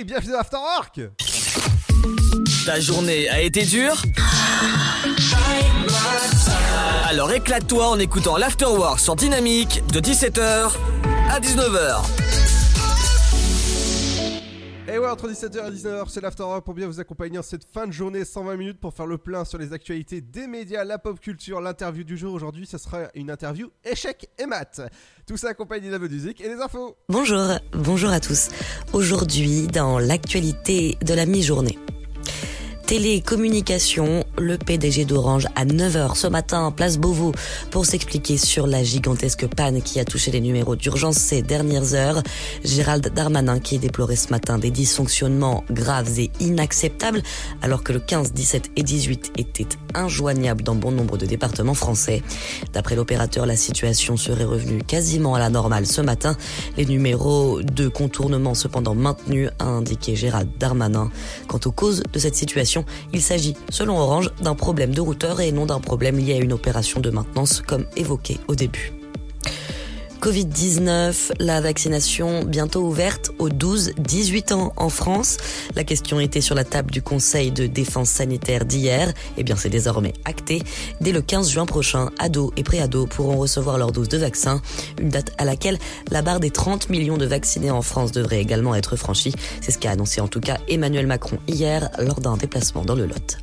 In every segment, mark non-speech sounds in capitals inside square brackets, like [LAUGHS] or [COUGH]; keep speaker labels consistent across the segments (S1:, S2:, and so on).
S1: et bienvenue dans After Work
S2: Ta journée a été dure Alors éclate-toi en écoutant l'Afterwork sur Dynamique de 17h à 19h.
S1: Et ouais, entre 17h et 19h, c'est l'After pour bien vous accompagner en cette fin de journée, 120 minutes pour faire le plein sur les actualités des médias, la pop culture, l'interview du jour. Aujourd'hui, ce sera une interview échec et maths. Tout ça accompagné de la musique et des infos.
S3: Bonjour, bonjour à tous. Aujourd'hui, dans l'actualité de la mi-journée télécommunications, le PDG d'Orange à 9h ce matin, place Beauvau, pour s'expliquer sur la gigantesque panne qui a touché les numéros d'urgence ces dernières heures. Gérald Darmanin qui déplorait ce matin des dysfonctionnements graves et inacceptables, alors que le 15, 17 et 18 étaient injoignables dans bon nombre de départements français. D'après l'opérateur, la situation serait revenue quasiment à la normale ce matin. Les numéros de contournement cependant maintenus, a indiqué Gérald Darmanin. Quant aux causes de cette situation, il s'agit, selon Orange, d'un problème de routeur et non d'un problème lié à une opération de maintenance comme évoqué au début. Covid-19, la vaccination bientôt ouverte aux 12-18 ans en France. La question était sur la table du Conseil de défense sanitaire d'hier. Eh bien, c'est désormais acté. Dès le 15 juin prochain, ados et préados pourront recevoir leur dose de vaccin. Une date à laquelle la barre des 30 millions de vaccinés en France devrait également être franchie. C'est ce qu'a annoncé en tout cas Emmanuel Macron hier lors d'un déplacement dans le Lot.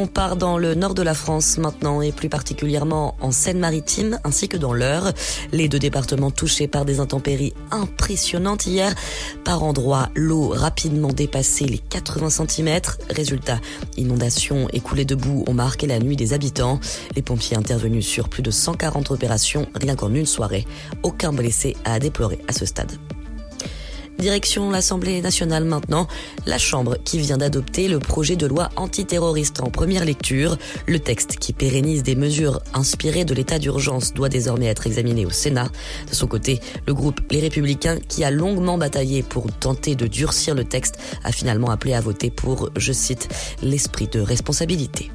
S3: On part dans le nord de la France maintenant et plus particulièrement en Seine-Maritime ainsi que dans l'Eure. Les deux départements touchés par des intempéries impressionnantes hier. Par endroits, l'eau rapidement dépassé les 80 cm. Résultat, inondations et coulées de boue ont marqué la nuit des habitants. Les pompiers intervenus sur plus de 140 opérations rien qu'en une soirée. Aucun blessé à déplorer à ce stade. Direction l'Assemblée nationale maintenant, la Chambre qui vient d'adopter le projet de loi antiterroriste en première lecture. Le texte qui pérennise des mesures inspirées de l'état d'urgence doit désormais être examiné au Sénat. De son côté, le groupe Les Républicains, qui a longuement bataillé pour tenter de durcir le texte, a finalement appelé à voter pour, je cite, l'esprit de responsabilité.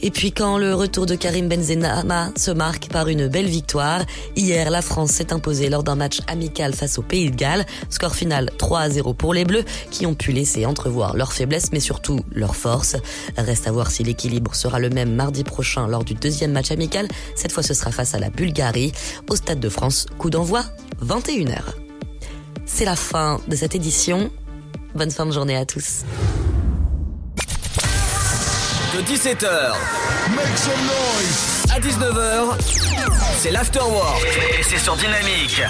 S3: Et puis quand le retour de Karim Benzema se marque par une belle victoire, hier la France s'est imposée lors d'un match amical face au Pays de Galles. Score final 3 à 0 pour les Bleus qui ont pu laisser entrevoir leurs faiblesses mais surtout leurs forces. Reste à voir si l'équilibre sera le même mardi prochain lors du deuxième match amical. Cette fois ce sera face à la Bulgarie au Stade de France. Coup d'envoi 21h. C'est la fin de cette édition. Bonne fin de journée à tous
S2: de 17h à 19h, c'est l'afterwork et c'est sur Dynamique.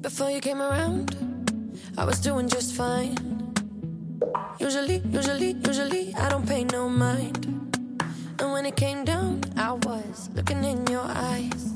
S4: Before you came around, I was doing just fine. Usually, usually, usually, I don't pay no mind. And when it came down, I was looking in your eyes.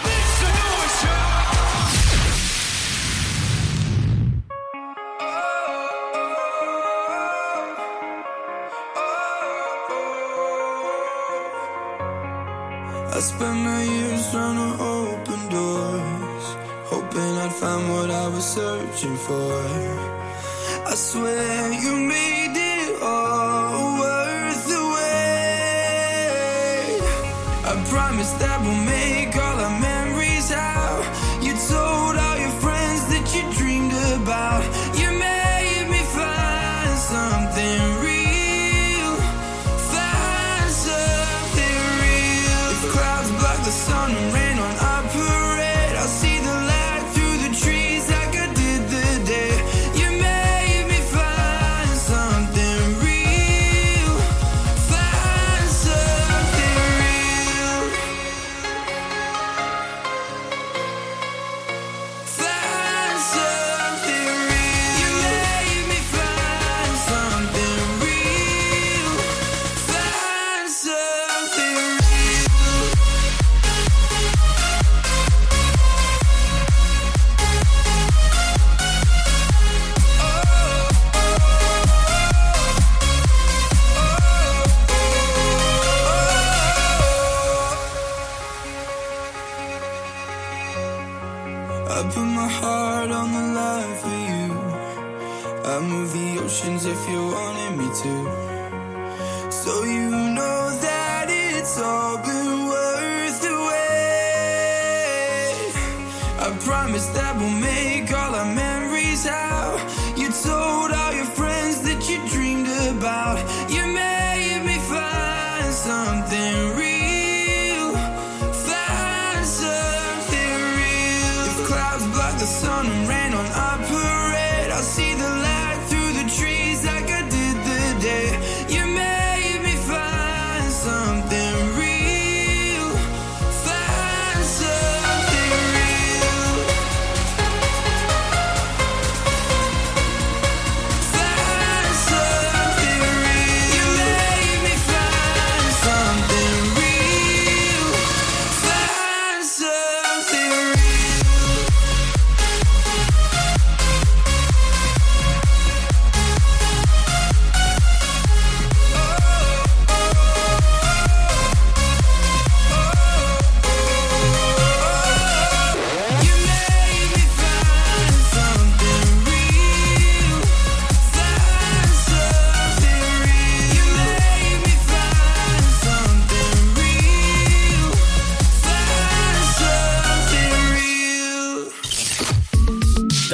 S5: promise that we'll make all our memories out. You told us.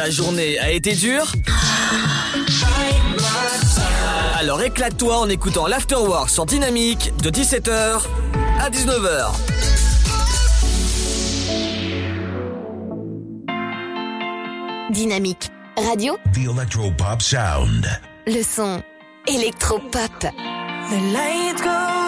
S2: La journée a été dure Alors éclate-toi en écoutant l'Afterwork sur Dynamique de 17h à 19h.
S6: Dynamique. Radio.
S7: The Electropop Sound.
S6: Le son. Electropop.
S8: The Light go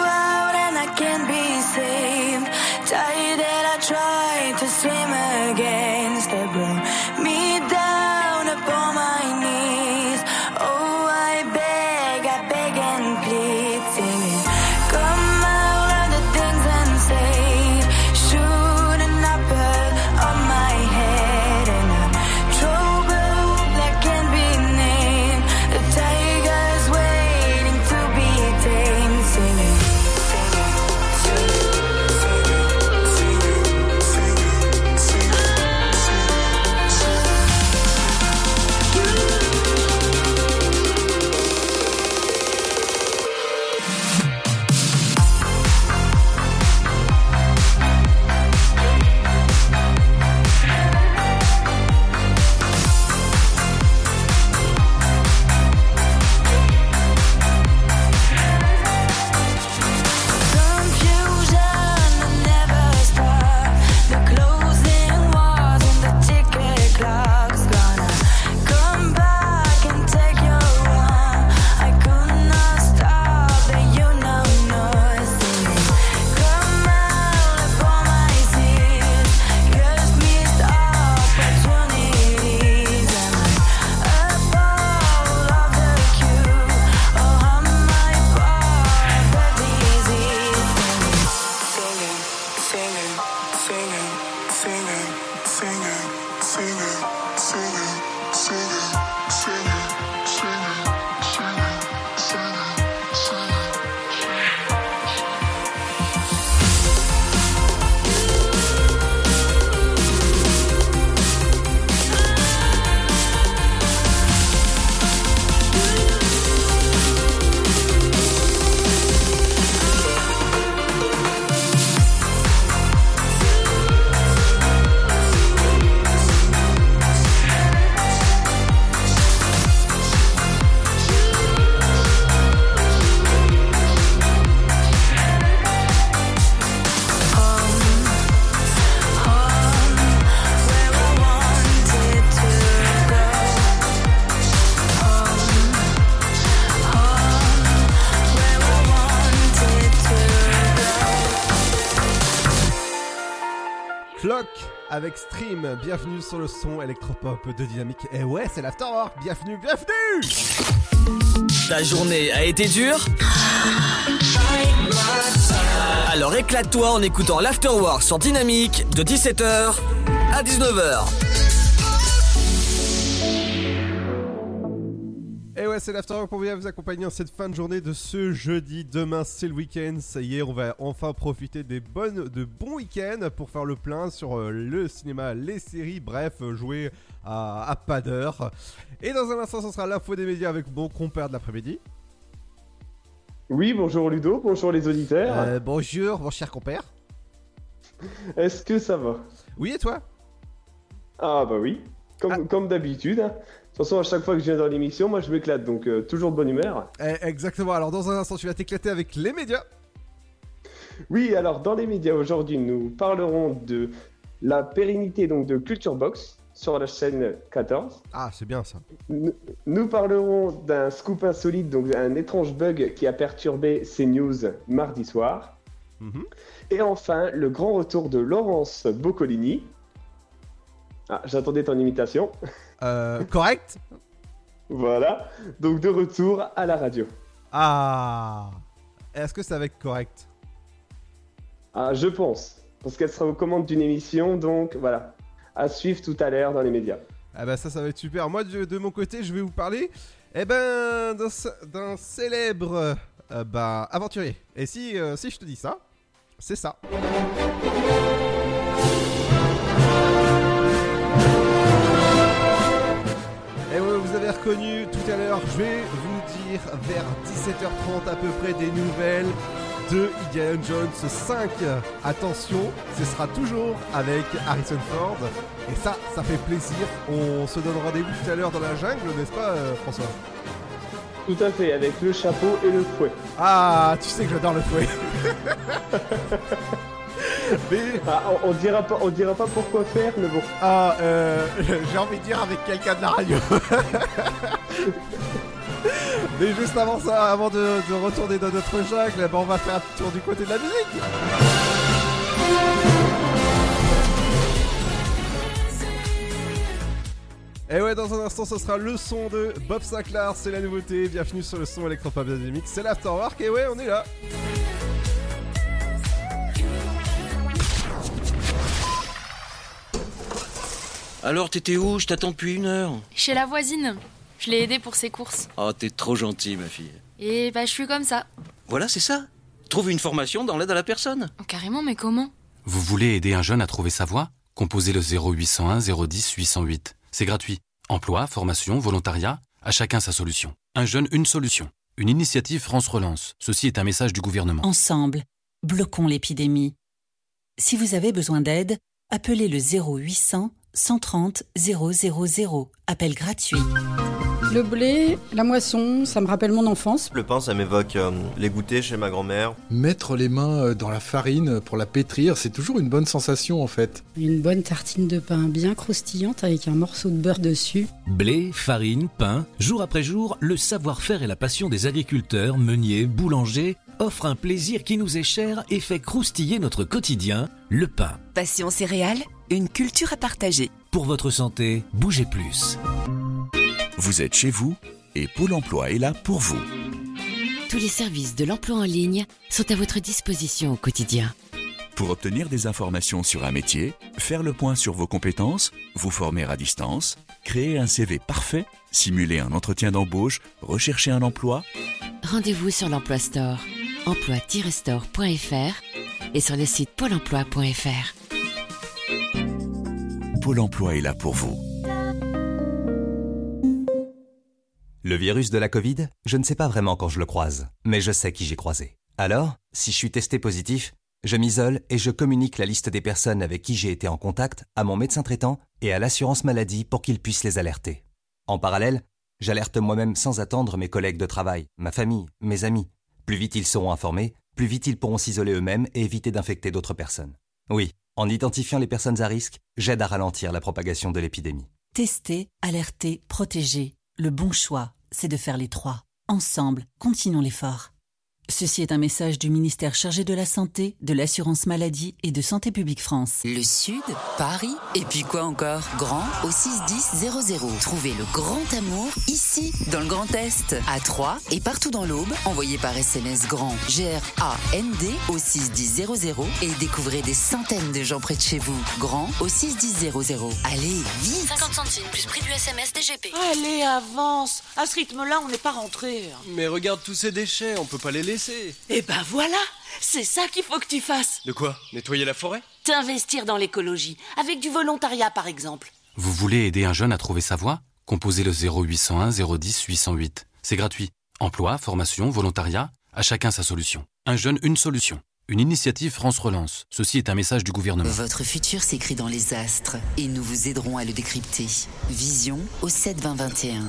S1: avec Stream, bienvenue sur le son électropop de Dynamique. Et ouais, c'est l'Afterwork, bienvenue, bienvenue
S2: Ta journée a été dure? Alors éclate-toi en écoutant l'Afterwork sur Dynamique de 17h à 19h.
S1: Et ouais, c'est l'Afterwork pour vous accompagner en cette fin de journée de ce jeudi. Demain, c'est le week-end. Ça y est, on va enfin profiter des bonnes, de bons week-ends pour faire le plein sur euh, le cinéma, les séries, bref, jouer à, à pas d'heure. Et dans un instant, ce sera l'info des médias avec mon compère de l'après-midi.
S9: Oui, bonjour Ludo, bonjour les auditeurs.
S1: Euh, bonjour, mon cher compère. [LAUGHS]
S9: Est-ce que ça va?
S1: Oui, et toi?
S9: Ah bah oui, comme,
S1: Ah.
S9: comme d'habitude. De toute façon, à chaque fois que je viens dans l'émission, moi je m'éclate, donc euh, toujours de bonne humeur.
S1: Eh, Exactement, alors dans un instant, tu vas t'éclater avec les médias.
S9: Oui, alors dans les médias aujourd'hui, nous parlerons de la pérennité donc de Culture Box sur la chaîne 14.
S1: Ah, c'est bien ça.
S9: Nous, nous parlerons d'un scoop insolite, donc un étrange bug qui a perturbé CNews mardi soir.
S1: Mhm.
S9: Et enfin, le grand retour de Laurence Boccolini. Ah, j'attendais ton imitation. [LAUGHS]
S1: Euh, correct [LAUGHS]
S9: Voilà, donc de retour à la radio.
S1: Ah Est-ce que ça va être correct
S9: Ah, je pense, parce qu'elle sera aux commandes d'une émission, donc voilà, à suivre tout à l'heure dans les médias.
S1: Ah bah ça, ça va être super. Moi, de, de mon côté, je vais vous parler, eh ben, d'un célèbre, euh, bah, aventurier. Et si, euh, si je te dis ça, c'est ça. Avez reconnu tout à l'heure, je vais vous dire vers 17h30 à peu près des nouvelles de Indiana Jones 5. Attention, ce sera toujours avec Harrison Ford. Et ça, ça fait plaisir. On se donne rendez-vous tout à l'heure dans la jungle, n'est-ce pas euh, François?
S9: Tout à fait, avec le chapeau et le fouet.
S1: Ah, tu sais que j'adore le fouet. [LAUGHS] Mais,
S9: Ah, on, on dira pas, on dira pas pourquoi faire, mais bon.
S1: ah, euh, [LAUGHS] j'ai envie de dire avec quelqu'un de la radio. [LAUGHS] Mais juste avant ça, avant de, de retourner dans notre jungle, eh ben, on va faire un petit tour du côté de la musique. Et ouais, dans un instant, ce sera le son de Bob Sinclair, c'est la nouveauté. Bienvenue sur le son électropop dynamique, c'est l'Afterwork, et ouais, on est là.
S10: Alors, t'étais où? Je t'attends depuis une heure.
S11: Chez la voisine. Je l'ai aidée pour ses courses.
S10: Oh, t'es trop gentil, ma fille.
S11: Et bah, je suis comme ça.
S10: Voilà, c'est ça. Trouve une formation dans l'aide à la personne.
S11: Oh, carrément, mais comment?
S12: Vous voulez aider un jeune à trouver sa voie? Composez le 0801 010 808. C'est gratuit. Emploi, formation, volontariat, à chacun sa solution. Un jeune, une solution. Une initiative France Relance. Ceci est un message du gouvernement.
S13: Ensemble, bloquons l'épidémie. Si vous avez besoin d'aide, appelez le 0800 130 000. Appel gratuit.
S14: Le blé, la moisson, ça me rappelle mon enfance.
S15: Le pain, ça m'évoque euh, les goûters chez ma grand-mère.
S16: Mettre les mains euh, dans la farine pour la pétrir, c'est toujours une bonne sensation en fait.
S14: Une bonne tartine de pain bien croustillante avec un morceau de beurre dessus.
S17: Blé, farine, pain, jour après jour, le savoir-faire et la passion des agriculteurs, meuniers, boulangers offrent un plaisir qui nous est cher et fait croustiller notre quotidien, le pain.
S18: Passion céréales, une culture à partager.
S17: Pour votre santé, bougez plus.
S19: Vous êtes chez vous et Pôle emploi est là pour vous.
S20: Tous les services de l'emploi en ligne sont à votre disposition au quotidien.
S7: Pour obtenir des informations sur un métier, faire le point sur vos compétences, vous former à distance, créer un CV parfait, simuler un entretien d'embauche, rechercher un emploi,
S21: Rendez-vous sur l'Emploi Store, emploi-store.fr et sur le site pôle emploi.fr.
S7: Pôle emploi est là pour vous.
S22: Le virus de la Covid, je ne sais pas vraiment quand je le croise, mais je sais qui j'ai croisé. Alors, si je suis testé positif, je m'isole et je communique la liste des personnes avec qui j'ai été en contact à mon médecin traitant et à l'assurance maladie pour qu'ils puissent les alerter. En parallèle, j'alerte moi-même sans attendre mes collègues de travail, ma famille, mes amis. Plus vite ils seront informés, plus vite ils pourront s'isoler eux-mêmes et éviter d'infecter d'autres personnes. Oui, en identifiant les personnes à risque, j'aide à ralentir la propagation de l'épidémie.
S13: Tester, alerter, protéger. Le bon choix, c'est de faire les trois. Ensemble, continuons l'effort. Ceci est un message du ministère chargé de la Santé, de l'Assurance Maladie et de Santé Publique France.
S18: Le Sud, Paris, et puis quoi encore? Grand au 61000. Trouvez le grand amour ici, dans le Grand Est, à Troyes et partout dans l'Aube. Envoyez par SMS grand G-R-A-N-D au 61000 et découvrez des centaines de gens près de chez vous. Grand au 61000. Allez, vite
S23: 50 centimes plus prix du SMS DGP.
S24: Allez, avance À ce rythme-là, on n'est pas rentré.
S25: Mais regarde tous ces déchets, on peut pas les laisser.
S24: Eh ben voilà C'est ça qu'il faut que tu fasses
S25: De quoi Nettoyer la forêt
S24: T'investir dans l'écologie, avec du volontariat par exemple.
S12: Vous voulez aider un jeune à trouver sa voie Composez le 0801 010 808. C'est gratuit. Emploi, formation, volontariat, à chacun sa solution. Un jeune, une solution. Une initiative France Relance. Ceci est un message du gouvernement.
S18: Votre futur s'écrit dans les astres et nous vous aiderons à le décrypter. Vision au 7 20 21.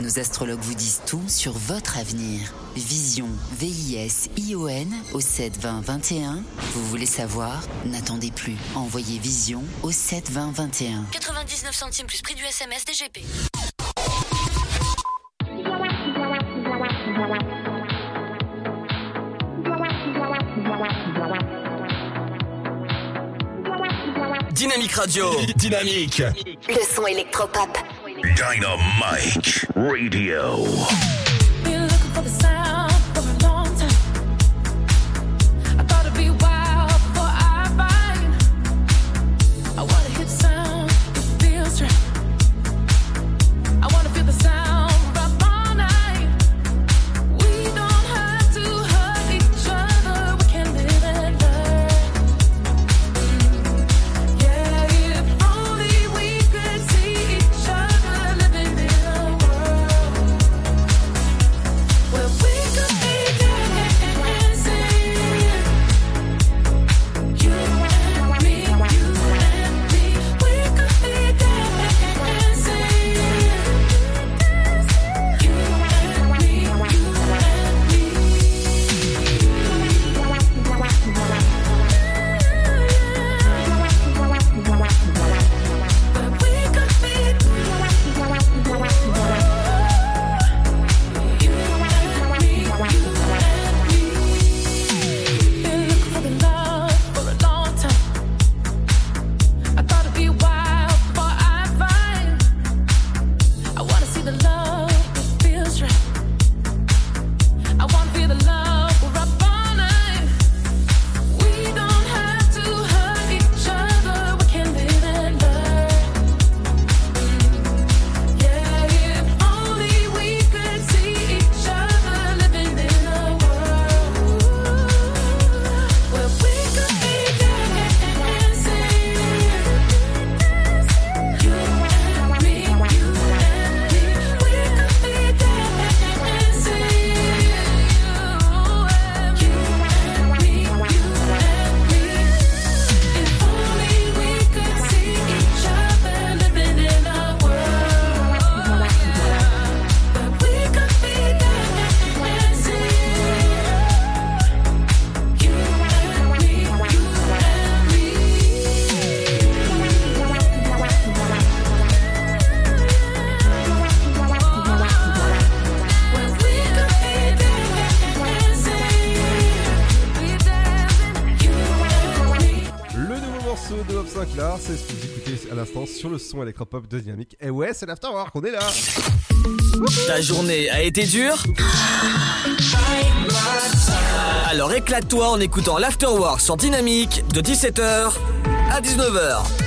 S18: Nos astrologues vous disent tout sur votre avenir. Vision, V-I-S-I-O-N au 7 20 21. Vous voulez savoir? N'attendez plus. Envoyez Vision au 7 20 21.
S23: 99 centimes plus prix du SMS DGP.
S2: Dynamique Radio.
S26: Dynamique.
S6: Le son électropop.
S26: Dynamique Radio.
S1: Sur le son électropop de Dynamique. Et ouais, c'est l'Afterwork, on est là
S2: Ta journée a été dure Alors éclate-toi en écoutant l'Afterwork sur Dynamique de 17h à 19h.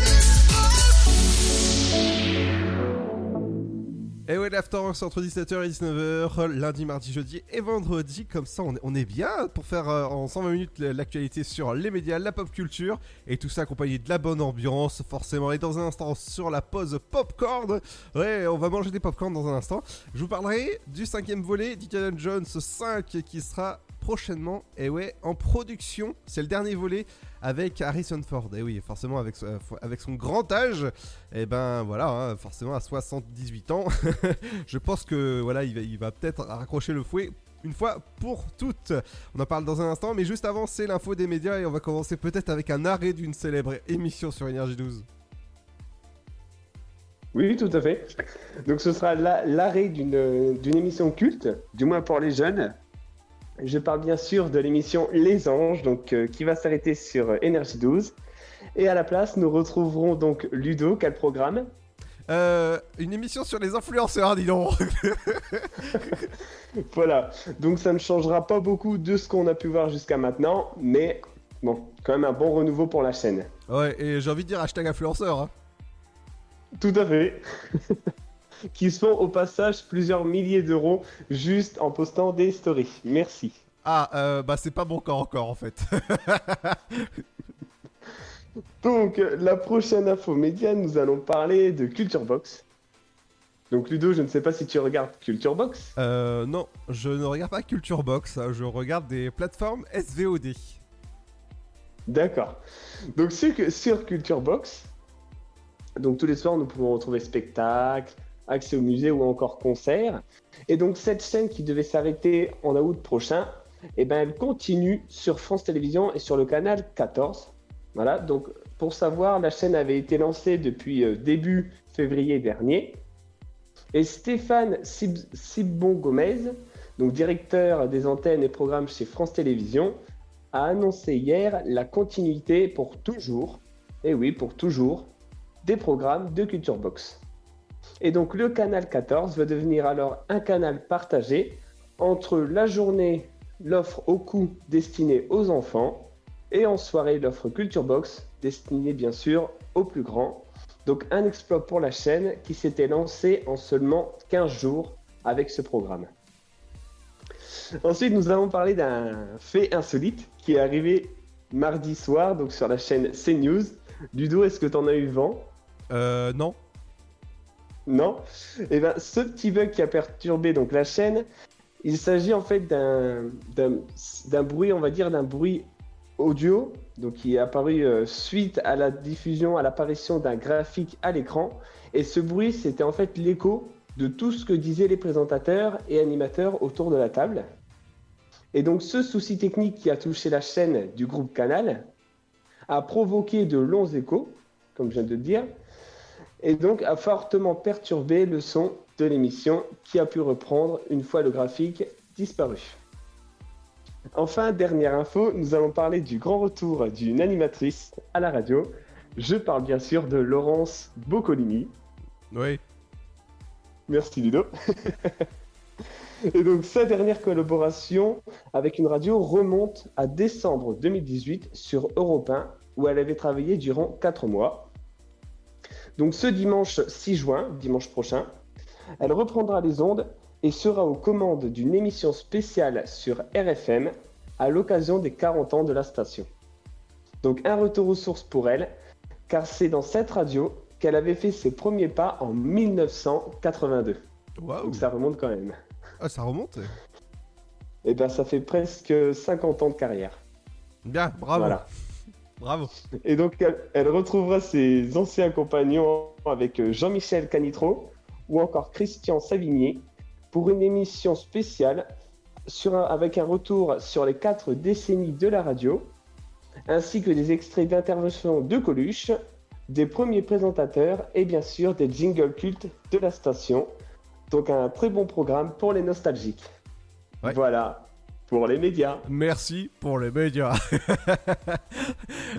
S1: Et ouais, l'Afterwork c'est entre 17h et 19h, lundi, mardi, jeudi et vendredi. Comme ça, on est, on est bien pour faire euh, en 120 minutes l'actualité sur les médias, la pop culture et tout ça accompagné de la bonne ambiance, forcément. Et dans un instant, sur la pause popcorn, ouais, on va manger des popcorn dans un instant. Je vous parlerai du cinquième volet d'Indiana Jones 5 qui sera prochainement, et ouais, en production. C'est le dernier volet avec Harrison Ford. Et oui, forcément, avec, euh, avec son grand âge, et ben voilà, hein, forcément à 78 ans, [LAUGHS] je pense que voilà, il va, il va peut-être raccrocher le fouet une fois pour toutes. On en parle dans un instant, mais juste avant, c'est l'info des médias et on va commencer peut-être avec un arrêt d'une célèbre émission sur Énergie 12.
S9: Oui, tout à fait. Donc ce sera l'arrêt d'une émission culte, du moins pour les jeunes, je parle bien sûr de l'émission Les Anges, donc, euh, qui va s'arrêter sur Énergie 12. Et à la place, nous retrouverons donc Ludo, quel programme?
S1: Euh, Une émission sur les influenceurs, dis donc [LAUGHS]
S9: Voilà, donc ça ne changera pas beaucoup de ce qu'on a pu voir jusqu'à maintenant, mais bon, quand même un bon renouveau pour la chaîne.
S1: Ouais, et j'ai envie de dire hashtag influenceur. Hein.
S9: Tout à fait [LAUGHS] qui se font au passage plusieurs milliers d'euros juste en postant des stories. Merci.
S1: Ah, euh, bah c'est pas bon cas encore en fait. [LAUGHS]
S9: Donc, la prochaine info média, nous allons parler de Culture Box. Donc, Ludo, je ne sais pas si tu regardes Culture Box.
S1: Euh, non, je ne regarde pas Culture Box, je regarde des plateformes SVOD.
S9: D'accord. Donc, sur, sur Culture Box, donc tous les soirs, nous pouvons retrouver spectacles, accès au musée ou encore concert. Et donc cette chaîne qui devait s'arrêter en août prochain, eh ben, elle continue sur France Télévisions et sur le canal 14. Voilà, donc pour savoir, la chaîne avait été lancée depuis euh, début février dernier. Et Stéphane Sibon Gomez, donc directeur des antennes et programmes chez France Télévisions, a annoncé hier la continuité pour toujours, et oui, pour toujours, des programmes de Culture Box. Et donc le canal 14 va devenir alors un canal partagé entre la journée, l'offre au coût destinée aux enfants, et en soirée, l'offre Culture Box destinée bien sûr aux plus grands. Donc un exploit pour la chaîne qui s'était lancé en seulement 15 jours avec ce programme. Ensuite, nous allons parler d'un fait insolite qui est arrivé mardi soir, donc sur la chaîne CNews. Ludo, est-ce que tu en as eu vent?
S1: Euh, non.
S9: Non Et eh ben, ce petit bug qui a perturbé la chaîne, il s'agit en fait d'un bruit, on va dire, d'un bruit audio, donc qui est apparu euh, suite à la diffusion, à l'apparition d'un graphique à l'écran. Et ce bruit, c'était en fait l'écho de tout ce que disaient les présentateurs et animateurs autour de la table. Et donc ce souci technique qui a touché la chaîne du groupe Canal a provoqué de longs échos, comme je viens de le dire, et donc a fortement perturbé le son de l'émission qui a pu reprendre une fois le graphique disparu. Enfin, dernière info, nous allons parler du grand retour d'une animatrice à la radio. Je parle bien sûr de Laurence Boccolini.
S1: Oui.
S9: Merci Ludo. [LAUGHS] Et donc sa dernière collaboration avec une radio remonte à décembre 2018 sur Europe 1 où elle avait travaillé durant 4 mois. Donc ce dimanche 6 juin, dimanche prochain, elle reprendra les ondes et sera aux commandes d'une émission spéciale sur RFM à l'occasion des 40 ans de la station. Donc un retour aux sources pour elle, car c'est dans cette radio qu'elle avait fait ses premiers pas en 1982. Donc ça remonte quand même.
S1: Ah, ça remonte
S9: Eh bien, ça fait presque 50 ans de carrière.
S1: Bien, bravo. Voilà. Bravo.
S9: Et donc, elle, retrouvera ses anciens compagnons avec euh, Jean-Michel Canitro ou encore Christian Savigny pour une émission spéciale sur avec un retour sur les quatre décennies de la radio, ainsi que des extraits d'interventions de Coluche, des premiers présentateurs et bien sûr des jingles cultes de la station. Donc un très bon programme pour les nostalgiques. Voilà, pour les médias.
S1: Merci pour les médias. [LAUGHS]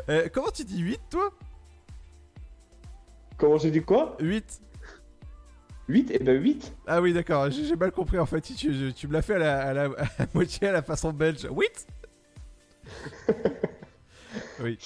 S1: Euh, comment tu dis 8 toi?
S9: Comment j'ai dit quoi?
S1: 8.
S9: 8 Eh ben 8.
S1: Ah oui, d'accord, j'ai mal compris en fait. Tu, tu- me l'as fait à la, à la- [LAUGHS] à moitié à la façon belge. 8 [LAUGHS] Oui.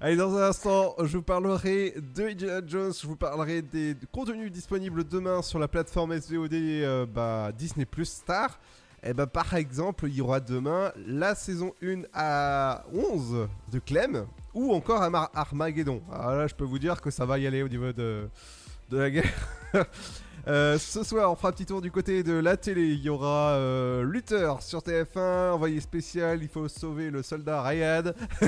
S1: Allez, dans un instant, je vous parlerai de Indiana Jones, je vous parlerai des contenus disponibles demain sur la plateforme SVOD euh, bah, Disney Plus Star. Et bah, par exemple, il y aura demain la saison 1 à 11 de Clem ou encore Amar- Armageddon. Alors là, je peux vous dire que ça va y aller au niveau de, de la guerre. [LAUGHS] Euh, ce soir, on fera un petit tour du côté de la télé. Il y aura euh, Luther sur TF1, envoyé spécial. Il faut sauver le soldat Ryan.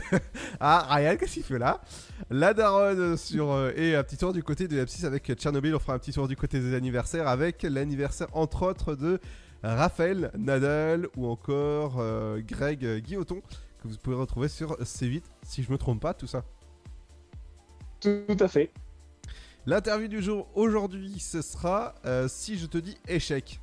S1: [LAUGHS] ah, Ryan, qu'est-ce qu'il fait là? La Daronne sur. euh, et un petit tour du côté de M6 avec Tchernobyl. On fera un petit tour du côté des anniversaires avec l'anniversaire, entre autres, de Raphaël Nadal ou encore euh, Greg Guilloton que vous pouvez retrouver sur C8 si je me trompe pas, tout ça.
S9: Tout, tout à fait.
S1: L'interview du jour aujourd'hui, ce sera euh, si je te dis échec.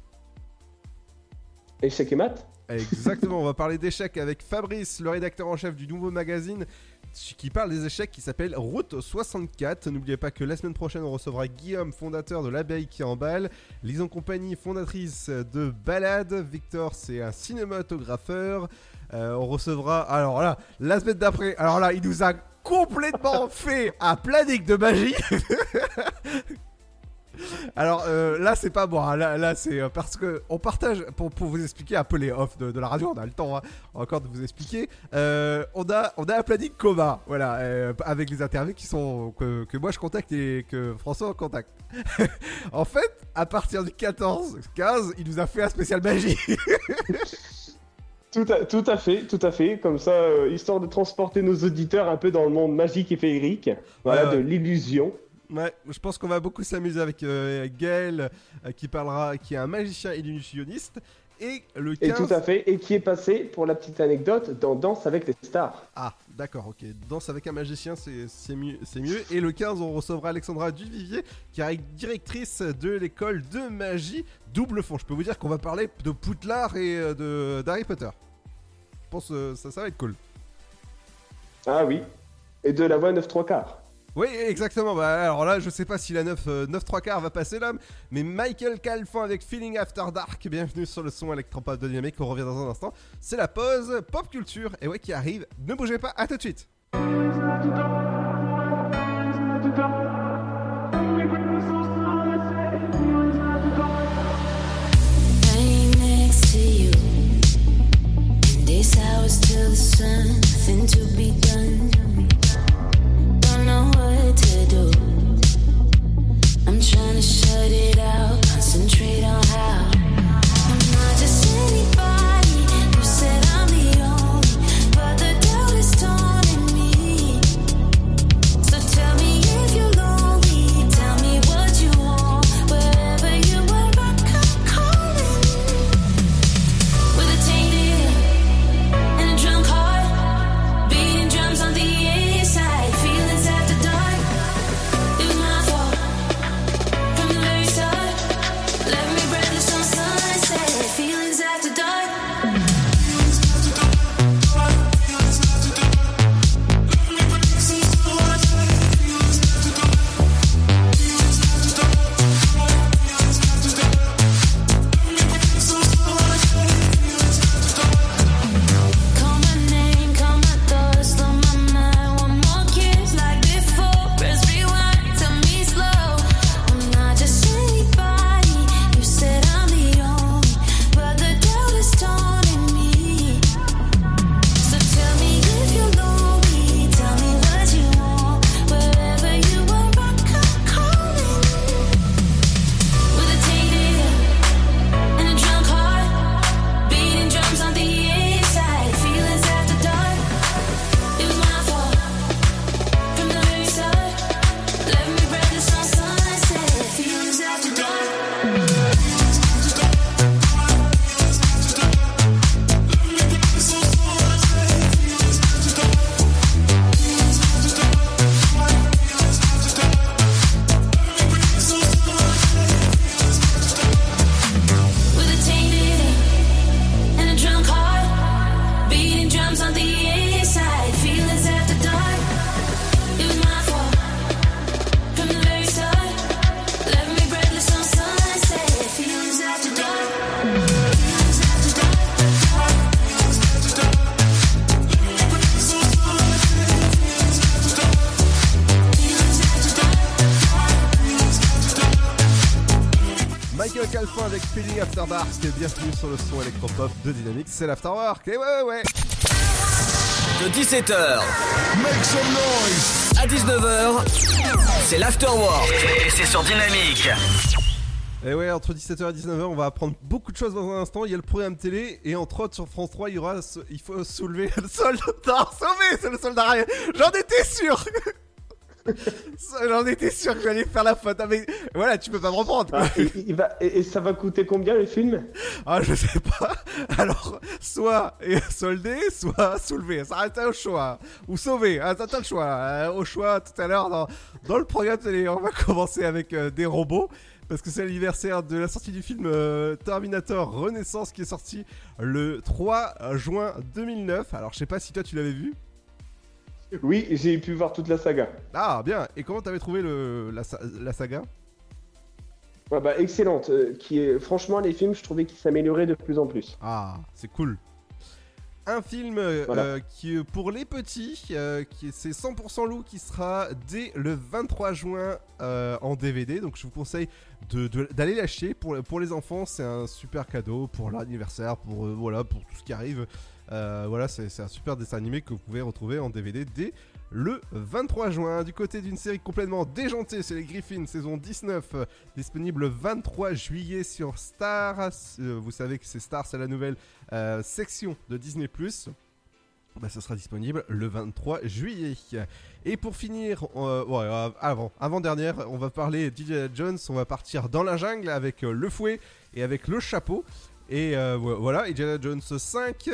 S9: Échec et maths
S1: Exactement, on va parler d'échecs avec Fabrice, le rédacteur en chef du nouveau magazine qui parle des échecs qui s'appelle Route 64. N'oubliez pas que la semaine prochaine, on recevra Guillaume, fondateur de l'abeille qui emballe, Lison Compagnie, fondatrice de Balade, Victor, c'est un cinématographeur. Euh, on recevra, alors là, la semaine d'après, alors là, il nous a complètement [LAUGHS] fait un planning de magie. [LAUGHS] Alors euh, là c'est pas bon, hein. là, là c'est euh, parce que on partage pour, pour vous expliquer un peu les offs de, de la radio, on a le temps hein, encore de vous expliquer. Euh, on a on a un planning commun, voilà, avec les interviews qui sont que, que moi je contacte et que François contacte. [LAUGHS] en fait, à partir du 14 15, il nous a fait un spécial magie. [LAUGHS]
S9: Tout à, tout à fait, tout à fait. Comme ça, histoire de transporter nos auditeurs un peu dans le monde magique et féerique. Voilà, de l'illusion.
S1: Ouais, je pense qu'on va beaucoup s'amuser avec euh, Gaël euh, qui parlera, qui est un magicien illusionniste. Et le 15...
S9: Et tout à fait. Et qui est passé, pour la petite anecdote, dans Danse avec les stars.
S1: Ah, d'accord, ok. Danse avec un magicien, c'est mieux, mieux. Et le 15, on recevra Alexandra Duvivier, qui est directrice de l'école de magie Double Fond. Je peux vous dire qu'on va parler de Poudlard et euh, d'Harry Potter. Je pense que ça, ça va être cool.
S9: Ah oui. Et de la voix 9 3 quarts.
S1: Oui, exactement. Bah, alors là, je sais pas si la 9, euh, 9 3 quarts va passer là, mais Michael Calfan avec Feeling After Dark. Bienvenue sur le son électropop de Dynamique. On revient dans un instant. C'est la pause pop culture. Et ouais, qui arrive. Ne bougez pas. À tout de suite.
S27: Concentrate on how.
S1: Bienvenue sur le son électropop de Dynamics. C'est l'Afterwork. Et ouais, ouais.
S2: De 17h Make some noise à 19h, c'est l'Afterwork et c'est sur Dynamique.
S1: Et ouais, entre 17h et 19h, on va apprendre beaucoup de choses dans un instant. Il y a le programme télé et entre autres sur France 3, il y aura, il faut soulever le soldat. [LAUGHS] Sauver, c'est le soldat Ryan. J'en étais sûr. [LAUGHS] [LAUGHS] J'en étais sûr que j'allais faire la faute. Ah, mais voilà, tu peux pas me reprendre.
S9: Ah, il- il va, et, et ça va coûter combien le film?
S1: Ah, je sais pas. Alors, soit solder, soit soulever. Ça reste au choix. Ou sauver. Ah, t'as t'as le choix. Euh, au choix, tout à l'heure, dans, dans le programme télé, on va [LAUGHS] commencer avec euh, des robots. Parce que c'est l'anniversaire de la sortie du film euh, Terminator Renaissance qui est sorti le 3 juin 2009. Alors, je sais pas si toi tu l'avais vu.
S9: Oui, j'ai pu voir toute la saga.
S1: Ah, bien. Et comment t'avais trouvé le, la, sa- la saga?
S9: Ouais, bah, excellente. euh, qui est, franchement, les films, je trouvais qu'ils s'amélioraient de plus en plus.
S1: Ah, c'est cool. Un film euh,
S9: Voilà.
S1: euh, qui pour les petits, euh, qui c'est 100% loup qui sera dès le 23 juin en DVD. Donc je vous conseille de- de- d'aller l'acheter pour, pour les enfants. C'est un super cadeau pour l'anniversaire, pour voilà pour tout ce qui arrive. Euh, voilà, c'est un super dessin animé que vous pouvez retrouver en DVD dès le 23 juin. Du côté d'une série complètement déjantée, c'est les Griffins, saison 19, euh, disponible le 23 juillet sur Star. Euh, vous savez que c'est Star, c'est la nouvelle euh, section de Disney+. Bah, ça sera disponible le 23 juillet. Et pour finir, avant, avant dernière, on va parler DJ Jones. On va partir dans la jungle avec le fouet et avec le chapeau. Et vo- voilà, Indiana Jones 5.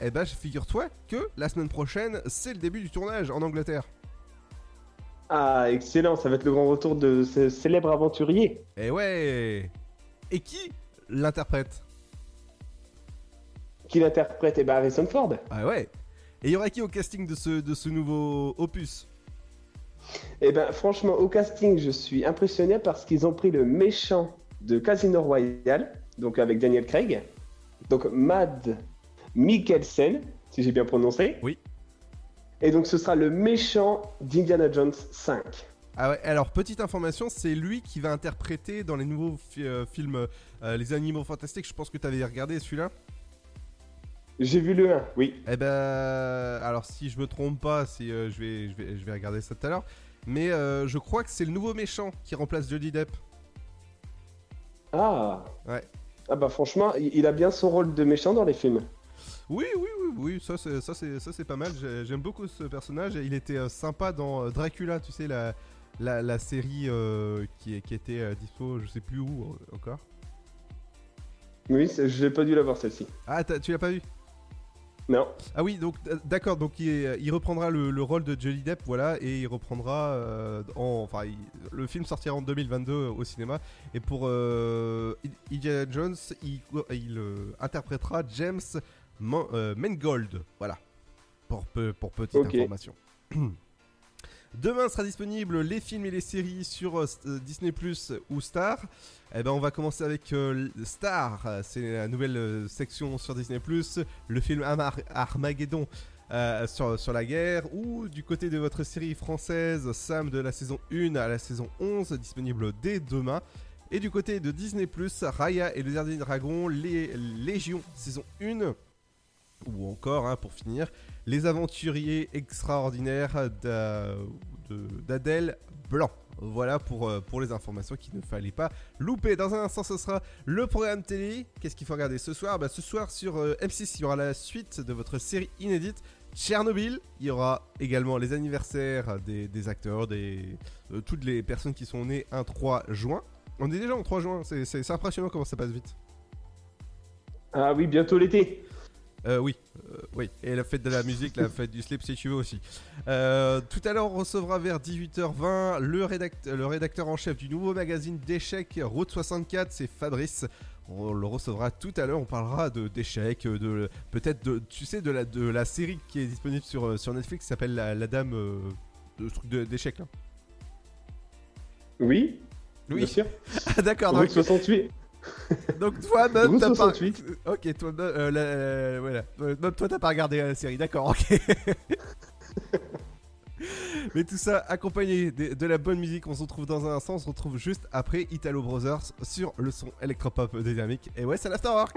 S1: Eh ben, figure-toi que la semaine prochaine, c'est le début du tournage en Angleterre.
S9: Ah, excellent. Ça va être le grand retour de ce célèbre aventurier.
S1: Et Eh ouais Et qui l'interprète?
S9: Qui l'interprète? Eh ben, Harrison Ford.
S1: Ah ouais Et il y aura qui au casting de ce, de ce nouveau opus?
S9: Eh ben, franchement, au casting, je suis impressionné parce qu'ils ont pris le méchant de Casino Royale, donc avec Daniel Craig, donc Mad Mikkelsen, si j'ai bien prononcé.
S1: Oui.
S9: Et donc, ce sera le méchant d'Indiana Jones 5.
S1: Ah ouais, alors petite information, c'est lui qui va interpréter dans les nouveaux fi- euh, films euh, Les Animaux Fantastiques. Je pense que tu avais regardé celui-là.
S9: J'ai vu le 1, oui.
S1: Eh ben, alors si je me trompe pas, si euh, je vais, je vais, je vais regarder ça tout à l'heure. Mais je crois que c'est le nouveau méchant qui remplace Johnny Depp.
S9: Ah
S1: Ouais.
S9: Ah bah franchement, il a bien son rôle de méchant dans les films.
S1: Oui, oui, oui, oui, ça c'est, ça c'est, ça c'est pas mal. J'ai- J'aime beaucoup ce personnage. Il était euh, sympa dans euh, Dracula, tu sais la, la, la série euh, qui, était dispo, je sais plus où encore.
S9: Oui, je n'ai pas dû la voir celle-ci.
S1: Ah, tu l'as pas vu
S9: Non.
S1: Ah oui, donc d'accord, donc il, est- il reprendra le, le rôle de Johnny Depp, voilà, et il reprendra euh, en, enfin, il- le film sortira en 2022 au cinéma. Et pour euh, Indiana Jones, il, il, interprétera James Man- euh, Mangold, voilà, pour peu- pour petite information. [CLEARS THROAT] Demain sera disponible les films et les séries sur euh, euh, Disney Plus ou Star. Eh ben on va commencer avec euh, Star, c'est la nouvelle section sur Disney Plus, le film Amar- Armageddon euh, sur, sur la guerre, ou du côté de votre série française Sam de la saison 1 à la saison 11, disponible dès demain. Et du côté de Disney Plus, Raya et le dernier dragon, les Légion saison 1 ou encore, hein, pour finir, Les Aventuriers Extraordinaires d'Adèle Blanc. Voilà pour, euh, pour les informations qu'il ne fallait pas louper. Dans un instant, ce sera le programme télé. Qu'est-ce qu'il faut regarder ce soir? Bah, Ce soir, sur euh, M6, il y aura la suite de votre série inédite. Tchernobyl, il y aura également les anniversaires des, acteurs, des, euh, toutes les personnes qui sont nées un 3 juin. On est déjà en 3 juin, c'est impressionnant comment ça passe vite.
S9: Ah oui, bientôt l'été.
S1: Euh, oui, euh, oui. Et la fête de la musique, la fête du slip si tu veux aussi. Euh, tout à l'heure, on recevra vers 18h20 le, rédact- le rédacteur en chef du nouveau magazine d'échecs Route 64, c'est Fabrice. On le recevra tout à l'heure, on parlera de d'échecs, de peut-être de tu sais de la de la série qui est disponible sur euh, sur Netflix qui s'appelle la, la dame de ce truc d'échecs là.
S9: Oui.
S1: Oui.
S9: Bien sûr. [LAUGHS]
S1: Ah, D'accord.
S9: Route
S1: donc-
S9: 68.
S1: Donc toi,
S9: Route
S1: t'as pas.
S9: 68.
S1: Ok, toi, euh, la- euh, voilà. Euh, toi, t'as pas regardé la série. D'accord, ok. [LAUGHS] Mais tout ça accompagné de, de la bonne musique, on se retrouve dans un instant, on se retrouve juste après Italo Brothers sur le son électropop dynamique. Et ouais, c'est l'afterwork.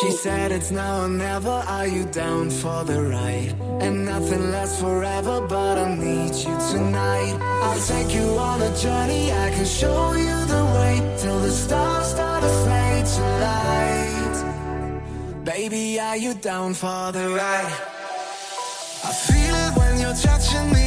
S28: She said it's now or never. Are you down for the ride? And nothing lasts forever, but I need you tonight. I'll take you on a journey. I can show you the way till the stars start to fade to light. Baby, are you down for the ride? I feel it when you're touching me.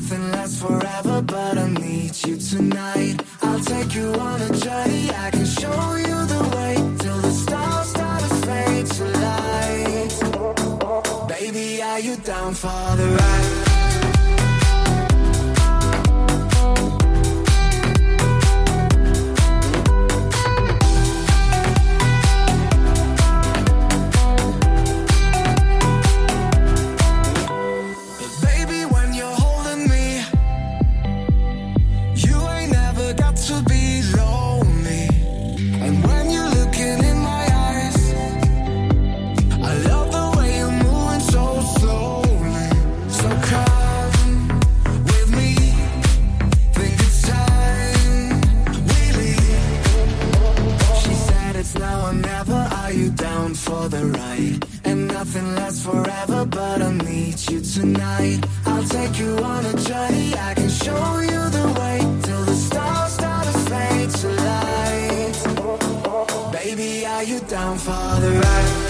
S28: Nothing lasts forever, but I need you tonight. I'll take you on a journey. I can show you the way till the stars start to fade to light. Baby, are you down for the ride? Tonight. I'll take you on a journey. I can show you the way till the stars start to fade to light. Baby, are you down for the ride?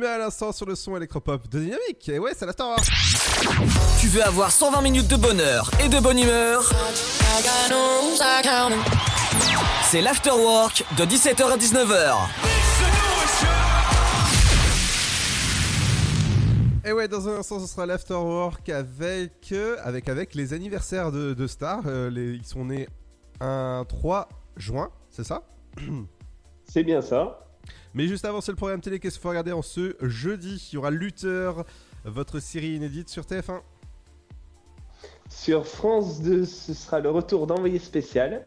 S1: Allumé à l'instant sur le son électropop de Dynamique. Et ouais, c'est l'Afterwork.
S2: Tu veux avoir 120 minutes de bonheur et de bonne humeur? C'est l'Afterwork de 17h à 19h.
S1: Et ouais, dans un instant, ce sera l'Afterwork avec, euh, avec, avec les anniversaires de, de stars. Euh, les- ils sont nés un 3 juin, c'est ça?
S9: C'est bien ça.
S1: Mais juste avant, c'est le programme télé. Qu'est-ce qu'il faut regarder en ce jeudi? Il y aura Luther, votre série inédite sur TF1.
S9: Sur France 2, ce sera le retour d'envoyé spécial.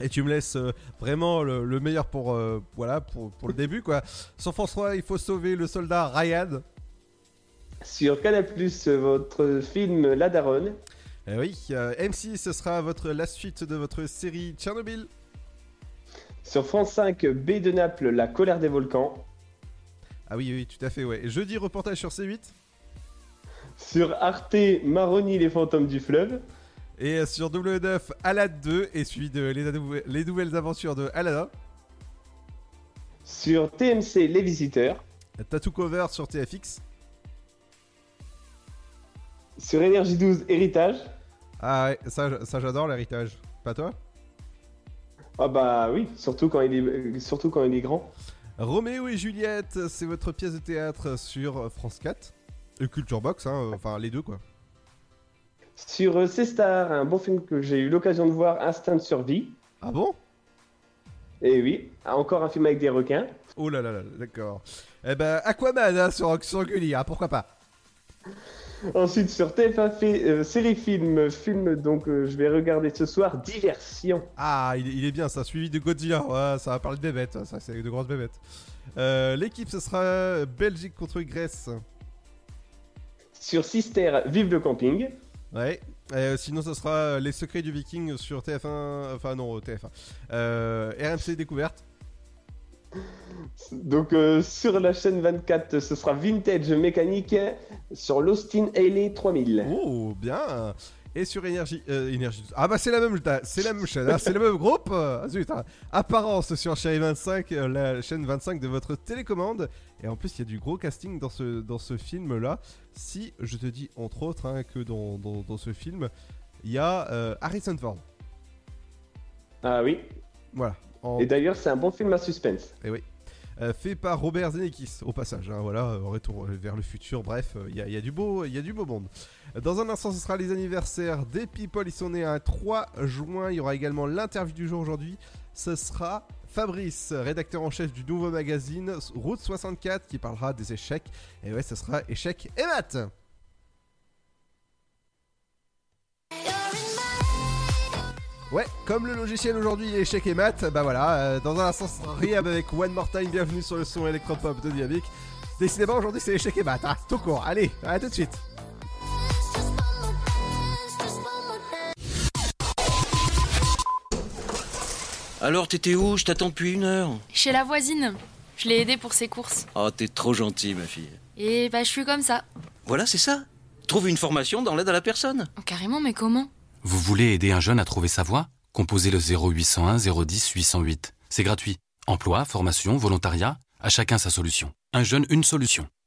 S1: Et tu me laisses euh, vraiment le, le meilleur pour, euh, voilà, pour, pour le début. quoi. Sur France 3, il faut sauver le soldat Ryan.
S9: Sur Canal+, votre film La Daronne.
S1: Eh oui, euh, M6, ce sera votre, la suite de votre série Tchernobyl.
S9: Sur France 5, B de Naples, La colère des volcans.
S1: Ah oui, oui, tout à fait, ouais. Et Jeudi, reportage sur C8.
S9: Sur Arte, Maroni, les fantômes du fleuve.
S1: Et euh, sur W9, Aladdin 2, et suivi de les, nou- les nouvelles aventures de Aladdin.
S9: Sur TMC, Les Visiteurs.
S1: Tattoo Cover sur TFX.
S9: Sur Énergie 12, Héritage.
S1: Ah ouais, ça, ça j'adore l'héritage. Pas toi?
S9: Ah bah oui, surtout quand il est, euh, surtout quand il est grand.
S1: Roméo et Juliette, c'est votre pièce de théâtre sur France 4. Et Culture Box, hein, enfin les deux quoi.
S9: Sur euh, C'est Star, un bon film que j'ai eu l'occasion de voir, Instinct de survie.
S1: Ah bon?
S9: Et oui, encore un film avec des requins.
S1: Oh là là là, d'accord. Eh ben, Aquaman hein, sur, sur Gulli, hein, pourquoi pas?
S9: Ensuite, sur TF1 fait, euh, série film, film donc euh, je vais regarder ce soir, Diversion.
S1: Ah, il, il est bien ça, suivi de Godzilla. Ouais, ça va parler de bébêtes, ça c'est de grosses bébêtes. Euh, L'équipe, ce sera Belgique contre Grèce.
S9: Sur Sister, Vive le camping.
S1: Ouais. Sinon, ce sera Les Secrets du Viking sur TF1. Enfin, non, TF1. Euh, RMC Découverte.
S9: Donc euh, sur la chaîne 24, ce sera Vintage Mécanique sur l'Austin Haley 3000.
S1: Oh, bien. Et sur Énergie. euh, Énergie. Ah, bah, c'est la même, c'est la même chaîne, hein, c'est le même groupe. Ah, zut, hein. Apparence sur Chérie 25, euh, la chaîne 25 de votre télécommande. Et en plus, il y a du gros casting dans ce, dans ce film-là. Si je te dis, entre autres, hein, que dans, dans, dans ce film, il y a euh, Harrison Ford.
S9: Ah oui.
S1: Voilà. En-
S9: Et d'ailleurs, c'est un bon film à suspense.
S1: Eh oui. Euh, fait par Robert Zemeckis, au passage. hein, voilà, euh, retour vers le futur. Bref, euh, il y, a- il y a du beau, il y a du beau monde. Dans un instant, ce sera les anniversaires des people. Ils sont nés un 3 juin. Il y aura également l'interview du jour aujourd'hui. Ce sera Fabrice, rédacteur en chef du nouveau magazine Route 64, qui parlera des échecs. Et ouais, ce sera échecs et maths. Ouais, comme le logiciel aujourd'hui est échec et maths, bah voilà, euh, dans un sera Rihab avec One More Time, bienvenue sur le son électropop de Dynamique. Décidément, aujourd'hui, c'est échec et maths, hein, tout court. Allez, à tout de suite.
S25: Alors, t'étais où? Je t'attends depuis une heure.
S29: Chez la voisine. Je l'ai aidée pour ses courses.
S25: Oh, t'es trop gentil, ma fille.
S29: Et bah, je suis comme ça.
S25: Voilà, c'est ça. Trouve une formation dans l'aide à la personne.
S29: Oh, carrément, mais comment?
S12: Vous voulez aider un jeune à trouver sa voie? Composez le 0801 010 808. C'est gratuit. Emploi, formation, volontariat, à chacun sa solution. Un jeune, une solution.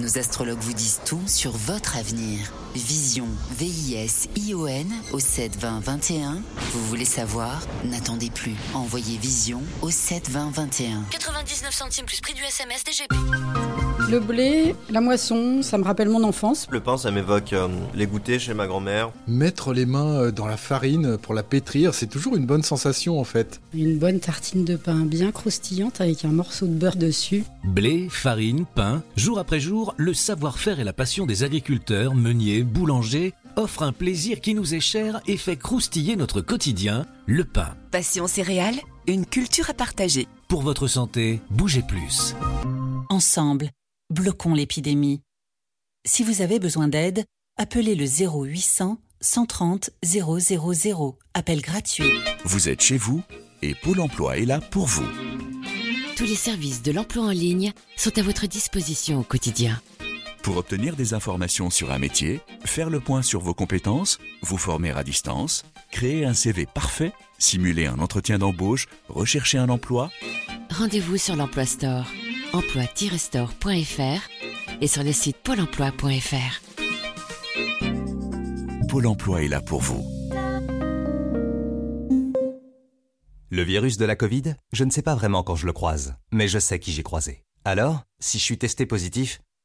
S18: Nos astrologues vous disent tout sur votre avenir. Vision, V-I-S-I-O-N au 72021. Vous voulez savoir? N'attendez plus. Envoyez Vision au 72021.
S23: 99 centimes plus prix du SMS DGP.
S14: Le blé, la moisson, ça me rappelle mon enfance.
S15: Le pain, ça m'évoque euh, les goûters chez ma grand-mère.
S16: Mettre les mains euh, dans la farine pour la pétrir, c'est toujours une bonne sensation en fait.
S14: Une bonne tartine de pain bien croustillante avec un morceau de beurre dessus.
S17: Blé, farine, pain, jour après jour, le savoir-faire et la passion des agriculteurs, meuniers, boulangers offrent un plaisir qui nous est cher et fait croustiller notre quotidien, le pain.
S30: Passion céréales, une culture à partager.
S17: Pour votre santé, bougez plus.
S13: Ensemble, bloquons l'épidémie. Si vous avez besoin d'aide, appelez le 0800 130 000. Appel gratuit.
S19: Vous êtes chez vous et Pôle emploi est là pour vous.
S20: Tous les services de l'emploi en ligne sont à votre disposition au quotidien.
S19: Pour obtenir des informations sur un métier, faire le point sur vos compétences, vous former à distance, créer un CV parfait, simuler un entretien d'embauche, rechercher un emploi,
S20: Rendez-vous sur l'Emploi Store, emploi-store.fr et sur le site pôle emploi.fr.
S19: Pôle emploi est là pour vous.
S22: Le virus de la Covid, je ne sais pas vraiment quand je le croise, mais je sais qui j'ai croisé. Alors, si je suis testé positif,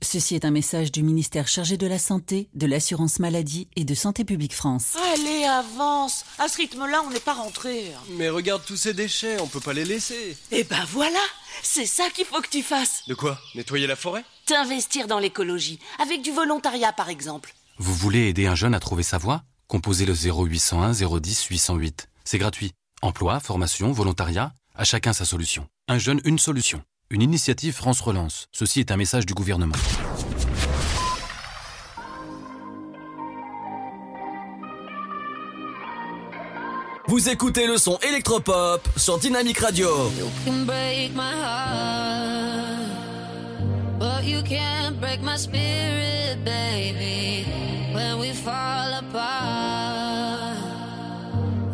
S13: Ceci est un message du ministère chargé de la Santé, de l'Assurance Maladie et de Santé Publique France.
S24: Allez, avance. À ce rythme-là, on n'est pas rentré.
S25: Mais regarde tous ces déchets, on peut pas les laisser.
S24: Eh ben voilà, c'est ça qu'il faut que tu fasses.
S25: De quoi? Nettoyer la forêt?
S24: T'investir dans l'écologie, avec du volontariat par exemple.
S12: Vous voulez aider un jeune à trouver sa voie? Composez le 0801 010 808. C'est gratuit. Emploi, formation, volontariat, à chacun sa solution. Un jeune, une solution. Une initiative France Relance. Ceci est un message du gouvernement.
S2: Vous écoutez le son électropop sur Dynamic Radio.
S31: can break my heart, but you can't break my spirit, baby. When we fall apart,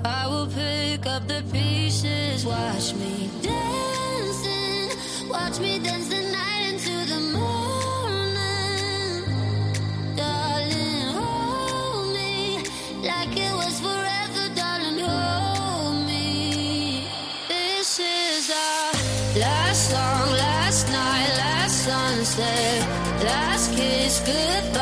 S31: I will pick up the pieces. Watch me
S27: good.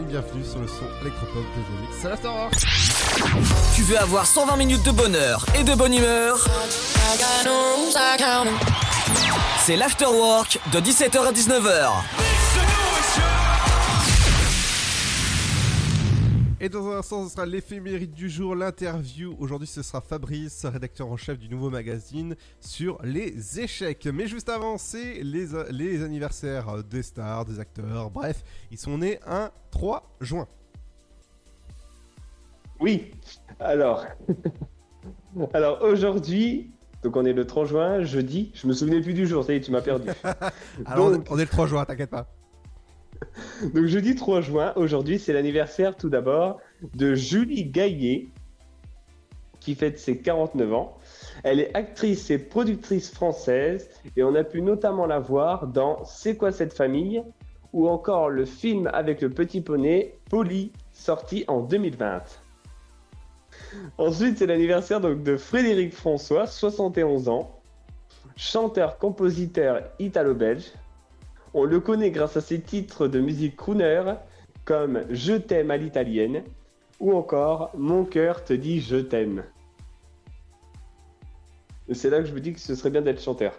S27: Bienvenue sur le son électropop de amis. C'est
S2: Tu veux avoir 120 minutes de bonheur et de bonne humeur? C'est l'afterwork de 17h à 19h.
S1: Et dans un instant, ce sera l'éphéméride du jour, l'interview. Aujourd'hui, ce sera Fabrice, rédacteur en chef du nouveau magazine, sur les échecs. Mais juste avant, c'est les, les anniversaires des stars, des acteurs. Bref, ils sont nés un 3 juin.
S9: Oui, alors. [LAUGHS] alors aujourd'hui, donc on est le 3 juin, jeudi. Je me souvenais plus du jour, ça y est, tu m'as perdu. [LAUGHS]
S1: Alors, on est le 3 juin, t'inquiète pas. [LAUGHS]
S9: Donc jeudi 3 juin, aujourd'hui c'est l'anniversaire tout d'abord de Julie Gaillet, qui fête ses 49 ans. Elle est actrice et productrice française et on a pu notamment la voir dans C'est quoi cette famille? ou encore le film avec le petit poney Polly, sorti en 2020. Ensuite, c'est l'anniversaire de Frédéric François, 71 ans, chanteur-compositeur italo-belge. On le connaît grâce à ses titres de musique crooner comme Je t'aime à l'italienne ou encore Mon cœur te dit je t'aime. C'est là que je me dis que ce serait bien d'être chanteur.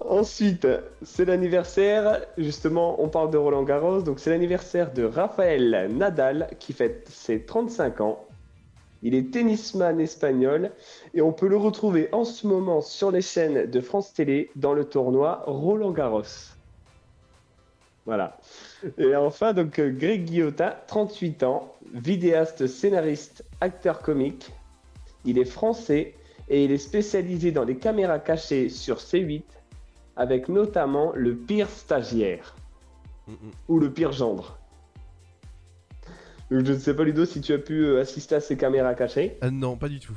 S9: Ensuite, c'est l'anniversaire, justement, on parle de Roland Garros, donc c'est l'anniversaire de Raphaël Nadal qui fête ses 35 ans. Il est tennisman espagnol et on peut le retrouver en ce moment sur les chaînes de France Télé dans le tournoi Roland Garros. Voilà. Et enfin, donc euh, Greg Guillotin, 38 ans, vidéaste, scénariste, acteur comique. Il est français et il est spécialisé dans les caméras cachées sur C8 avec notamment le pire stagiaire ou le pire gendre. Donc, je ne sais pas Ludo si tu as pu euh, assister à ces caméras cachées.
S1: Euh, non, pas du tout.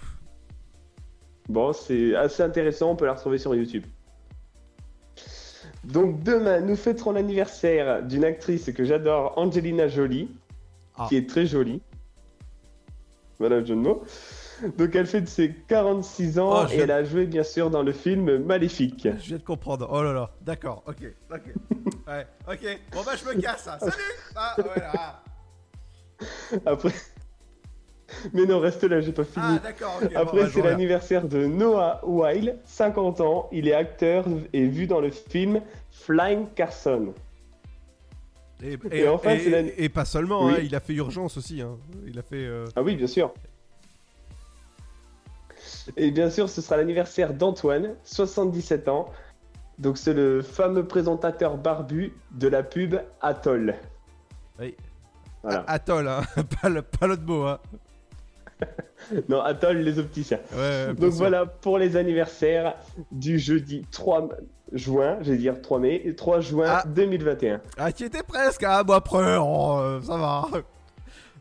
S9: Bon, c'est assez intéressant, on peut la retrouver sur YouTube. Donc demain, nous fêterons l'anniversaire d'une actrice que j'adore, Angelina Jolie, qui est très jolie. Voilà le jeu de mots. Donc elle fête ses 46 ans
S1: Oh,
S9: et elle a joué bien sûr dans le film Maléfique.
S1: Je viens de comprendre. Oh là là, d'accord, ok, ok. [LAUGHS] Ouais, ok. Bon bah je me casse. hein. Salut Ah, voilà.
S9: Après... [LAUGHS] Mais non, reste là, j'ai pas fini.
S1: Ah, d'accord,
S9: Après,
S1: bah,
S9: c'est l'anniversaire de Noah Weil, 50 ans. Il est acteur et vu dans le film Flying Carson.
S1: Et,
S9: Et enfin,
S1: et-
S9: c'est la-
S1: et pas seulement,
S9: Oui.
S1: hein, il a fait Urgence aussi. Hein. Il a fait. euh,
S9: Ah oui, bien sûr. Et bien sûr, ce sera l'anniversaire d'Antoine, 77 ans. Donc c'est le fameux présentateur barbu de la pub Atoll.
S1: Oui.
S9: Voilà.
S1: Atoll, hein. [LAUGHS] pas l'autre mot. Hein.
S9: Non, Atoll, les opticiens.
S1: Ouais,
S9: Donc voilà pour les anniversaires du jeudi 3 juin, je vais dire 3 mai, 3 juin 2021.
S1: Ah, tu étais presque, hein, moi après, oh, euh, ça va.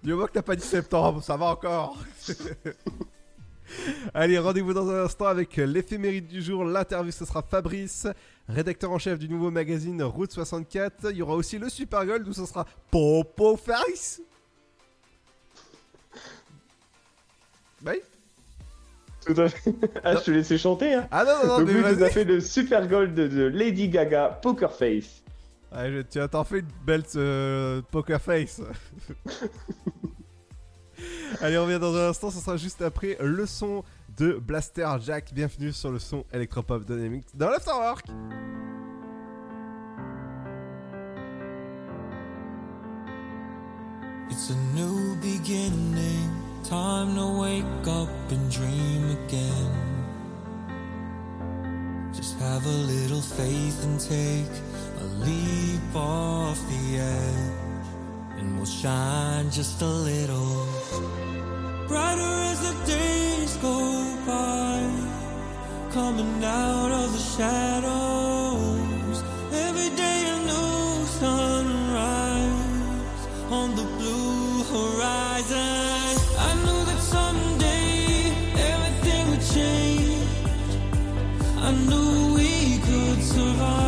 S1: Du moment que t'as pas dit septembre, ça va encore. [LAUGHS] Allez, rendez-vous dans un instant avec l'éphéméride du jour. L'interview, ce sera Fabrice, rédacteur en chef du nouveau magazine Route 64. Il y aura aussi le Super Gold où ce sera Popo Faris. Oui
S9: Tout à fait. [LAUGHS] Ah, je te laissais chanter. Hein.
S1: Ah non, non, non,
S9: Donc
S1: mais
S9: lui, il nous a
S1: vas-y.
S9: fait le Super Gold de, Lady Gaga Poker Face.
S1: Ouais, je- tu t'en fais une belle euh, Poker Face. [LAUGHS] Allez, on revient dans un instant, ce sera juste après le son de Blaster Jack. Bienvenue sur le son Electropop Dynamics dans l'Afterwork.
S5: It's a new beginning, time to wake up and dream again. Just have a little faith and take a leap off the edge, and we'll shine just a little brighter as the days go by. Coming out of the shadows, every day a new sunrise on the blue horizon. I knew we could survive.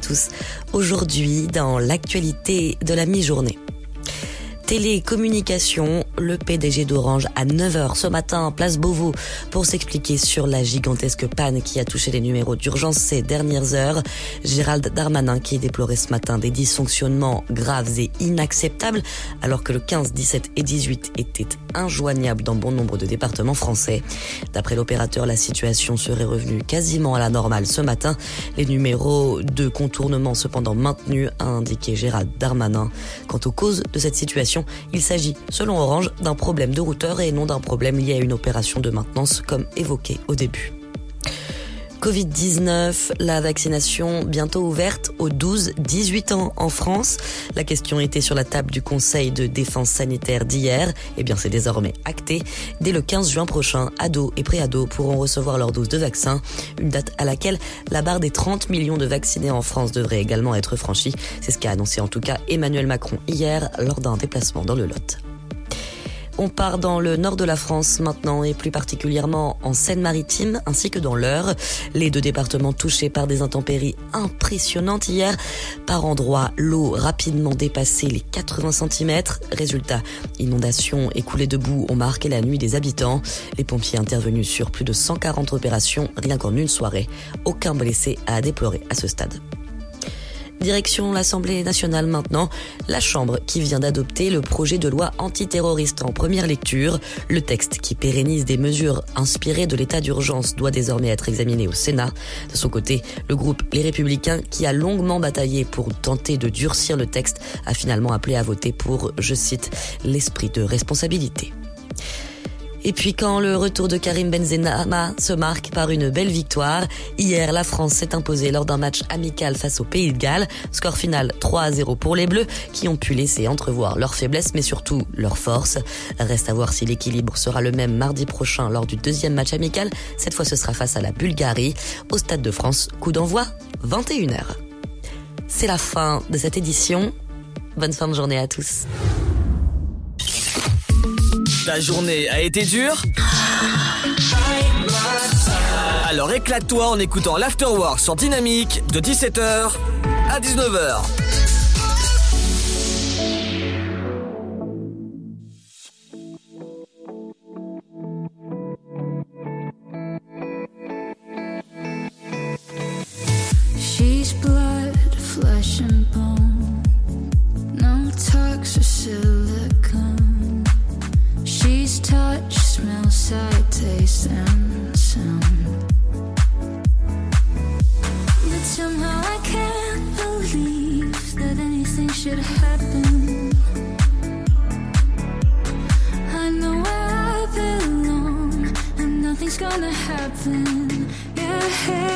S3: Tous. Aujourd'hui, dans l'actualité de la mi-journée. Télécommunication, le PDG d'Orange à 9h ce matin, place Beauvau, pour s'expliquer sur la gigantesque panne qui a touché les numéros d'urgence ces dernières heures. Gérald Darmanin qui déplorait ce matin des dysfonctionnements graves et inacceptables, alors que le 15, 17 et 18 étaient injoignables dans bon nombre de départements français. D'après l'opérateur, la situation serait revenue quasiment à la normale ce matin. Les numéros de contournement cependant maintenus, a indiqué Gérald Darmanin. Quant aux causes de cette situation, il s'agit, selon Orange, d'un problème de routeur et non d'un problème lié à une opération de maintenance comme évoqué au début. Covid-19, la vaccination bientôt ouverte aux 12-18 ans en France. La question était sur la table du Conseil de défense sanitaire d'hier. Eh bien, c'est désormais acté. Dès le 15 juin prochain, ados et pré-ados pourront recevoir leur dose de vaccin. Une date à laquelle la barre des 30 millions de vaccinés en France devrait également être franchie. C'est ce qu'a annoncé en tout cas Emmanuel Macron hier lors d'un déplacement dans le Lot. On part dans le nord de la France maintenant et plus particulièrement en Seine-Maritime ainsi que dans l'Eure. Les deux départements touchés par des intempéries impressionnantes hier. Par endroits, l'eau rapidement dépassé les 80 cm. Résultat, inondations et coulées de boue ont marqué la nuit des habitants. Les pompiers intervenus sur plus de 140 opérations rien qu'en une soirée. Aucun blessé à déplorer à ce stade. Direction l'Assemblée nationale maintenant, la Chambre qui vient d'adopter le projet de loi antiterroriste en première lecture. Le texte qui pérennise des mesures inspirées de l'état d'urgence doit désormais être examiné au Sénat. De son côté, le groupe Les Républicains, qui a longuement bataillé pour tenter de durcir le texte, a finalement appelé à voter pour, je cite, l'esprit de responsabilité. Et puis quand le retour de Karim Benzema se marque par une belle victoire, hier la France s'est imposée lors d'un match amical face au Pays de Galles. Score final 3 à 0 pour les Bleus qui ont pu laisser entrevoir leurs faiblesses mais surtout leurs forces. Reste à voir si l'équilibre sera le même mardi prochain lors du deuxième match amical. Cette fois ce sera face à la Bulgarie au Stade de France. Coup d'envoi 21h. C'est la fin de cette édition. Bonne fin de journée à tous.
S2: Ta journée a été dure Alors éclate-toi en écoutant l'Afterwork sur Dynamique de 17h à 19h.
S8: Taste. But somehow I can't believe that anything should happen. I know where I belong, and nothing's gonna happen. Yeah.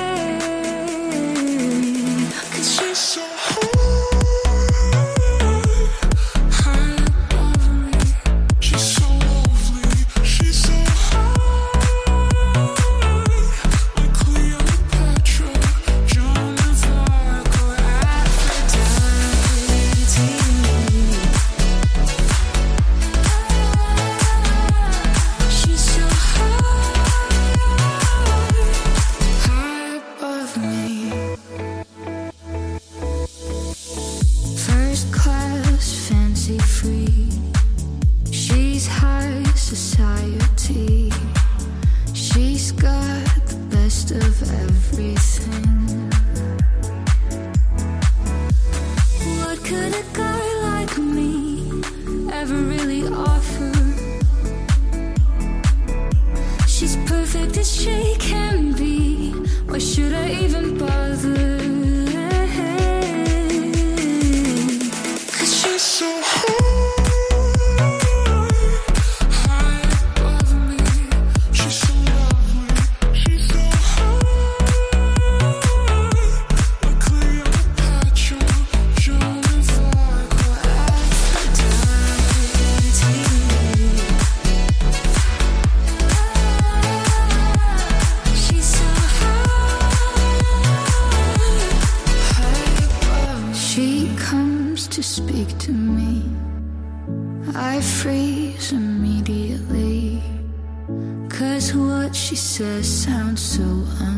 S8: she says sounds so
S32: un-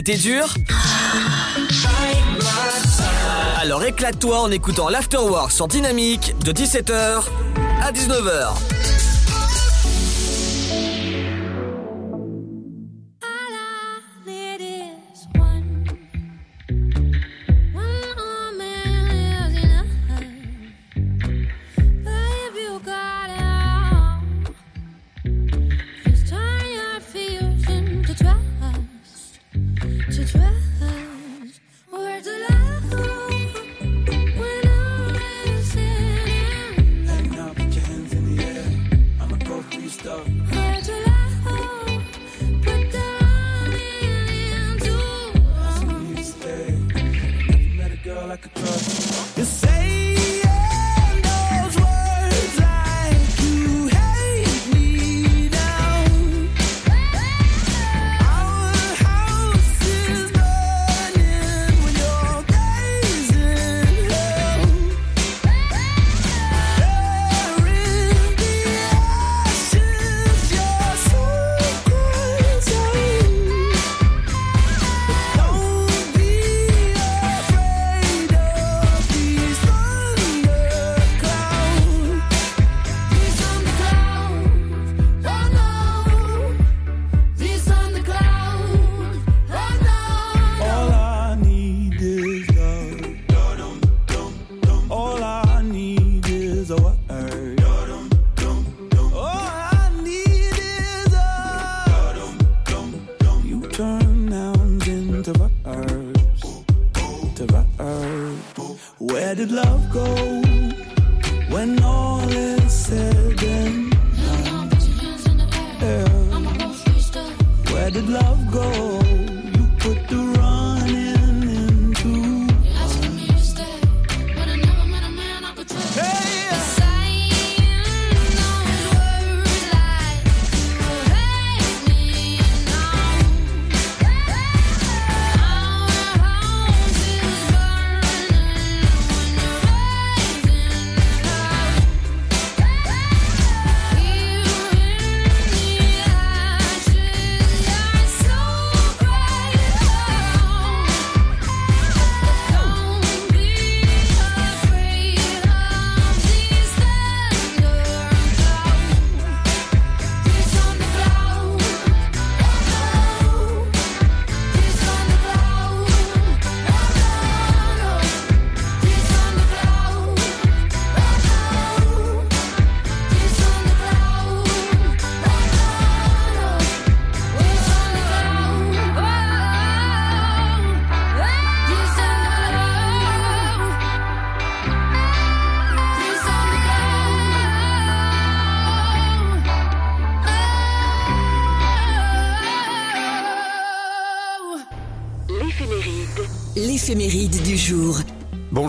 S32: été dur Alors éclate-toi en écoutant l'Afterwork sur Dynamique de 17h à 19h.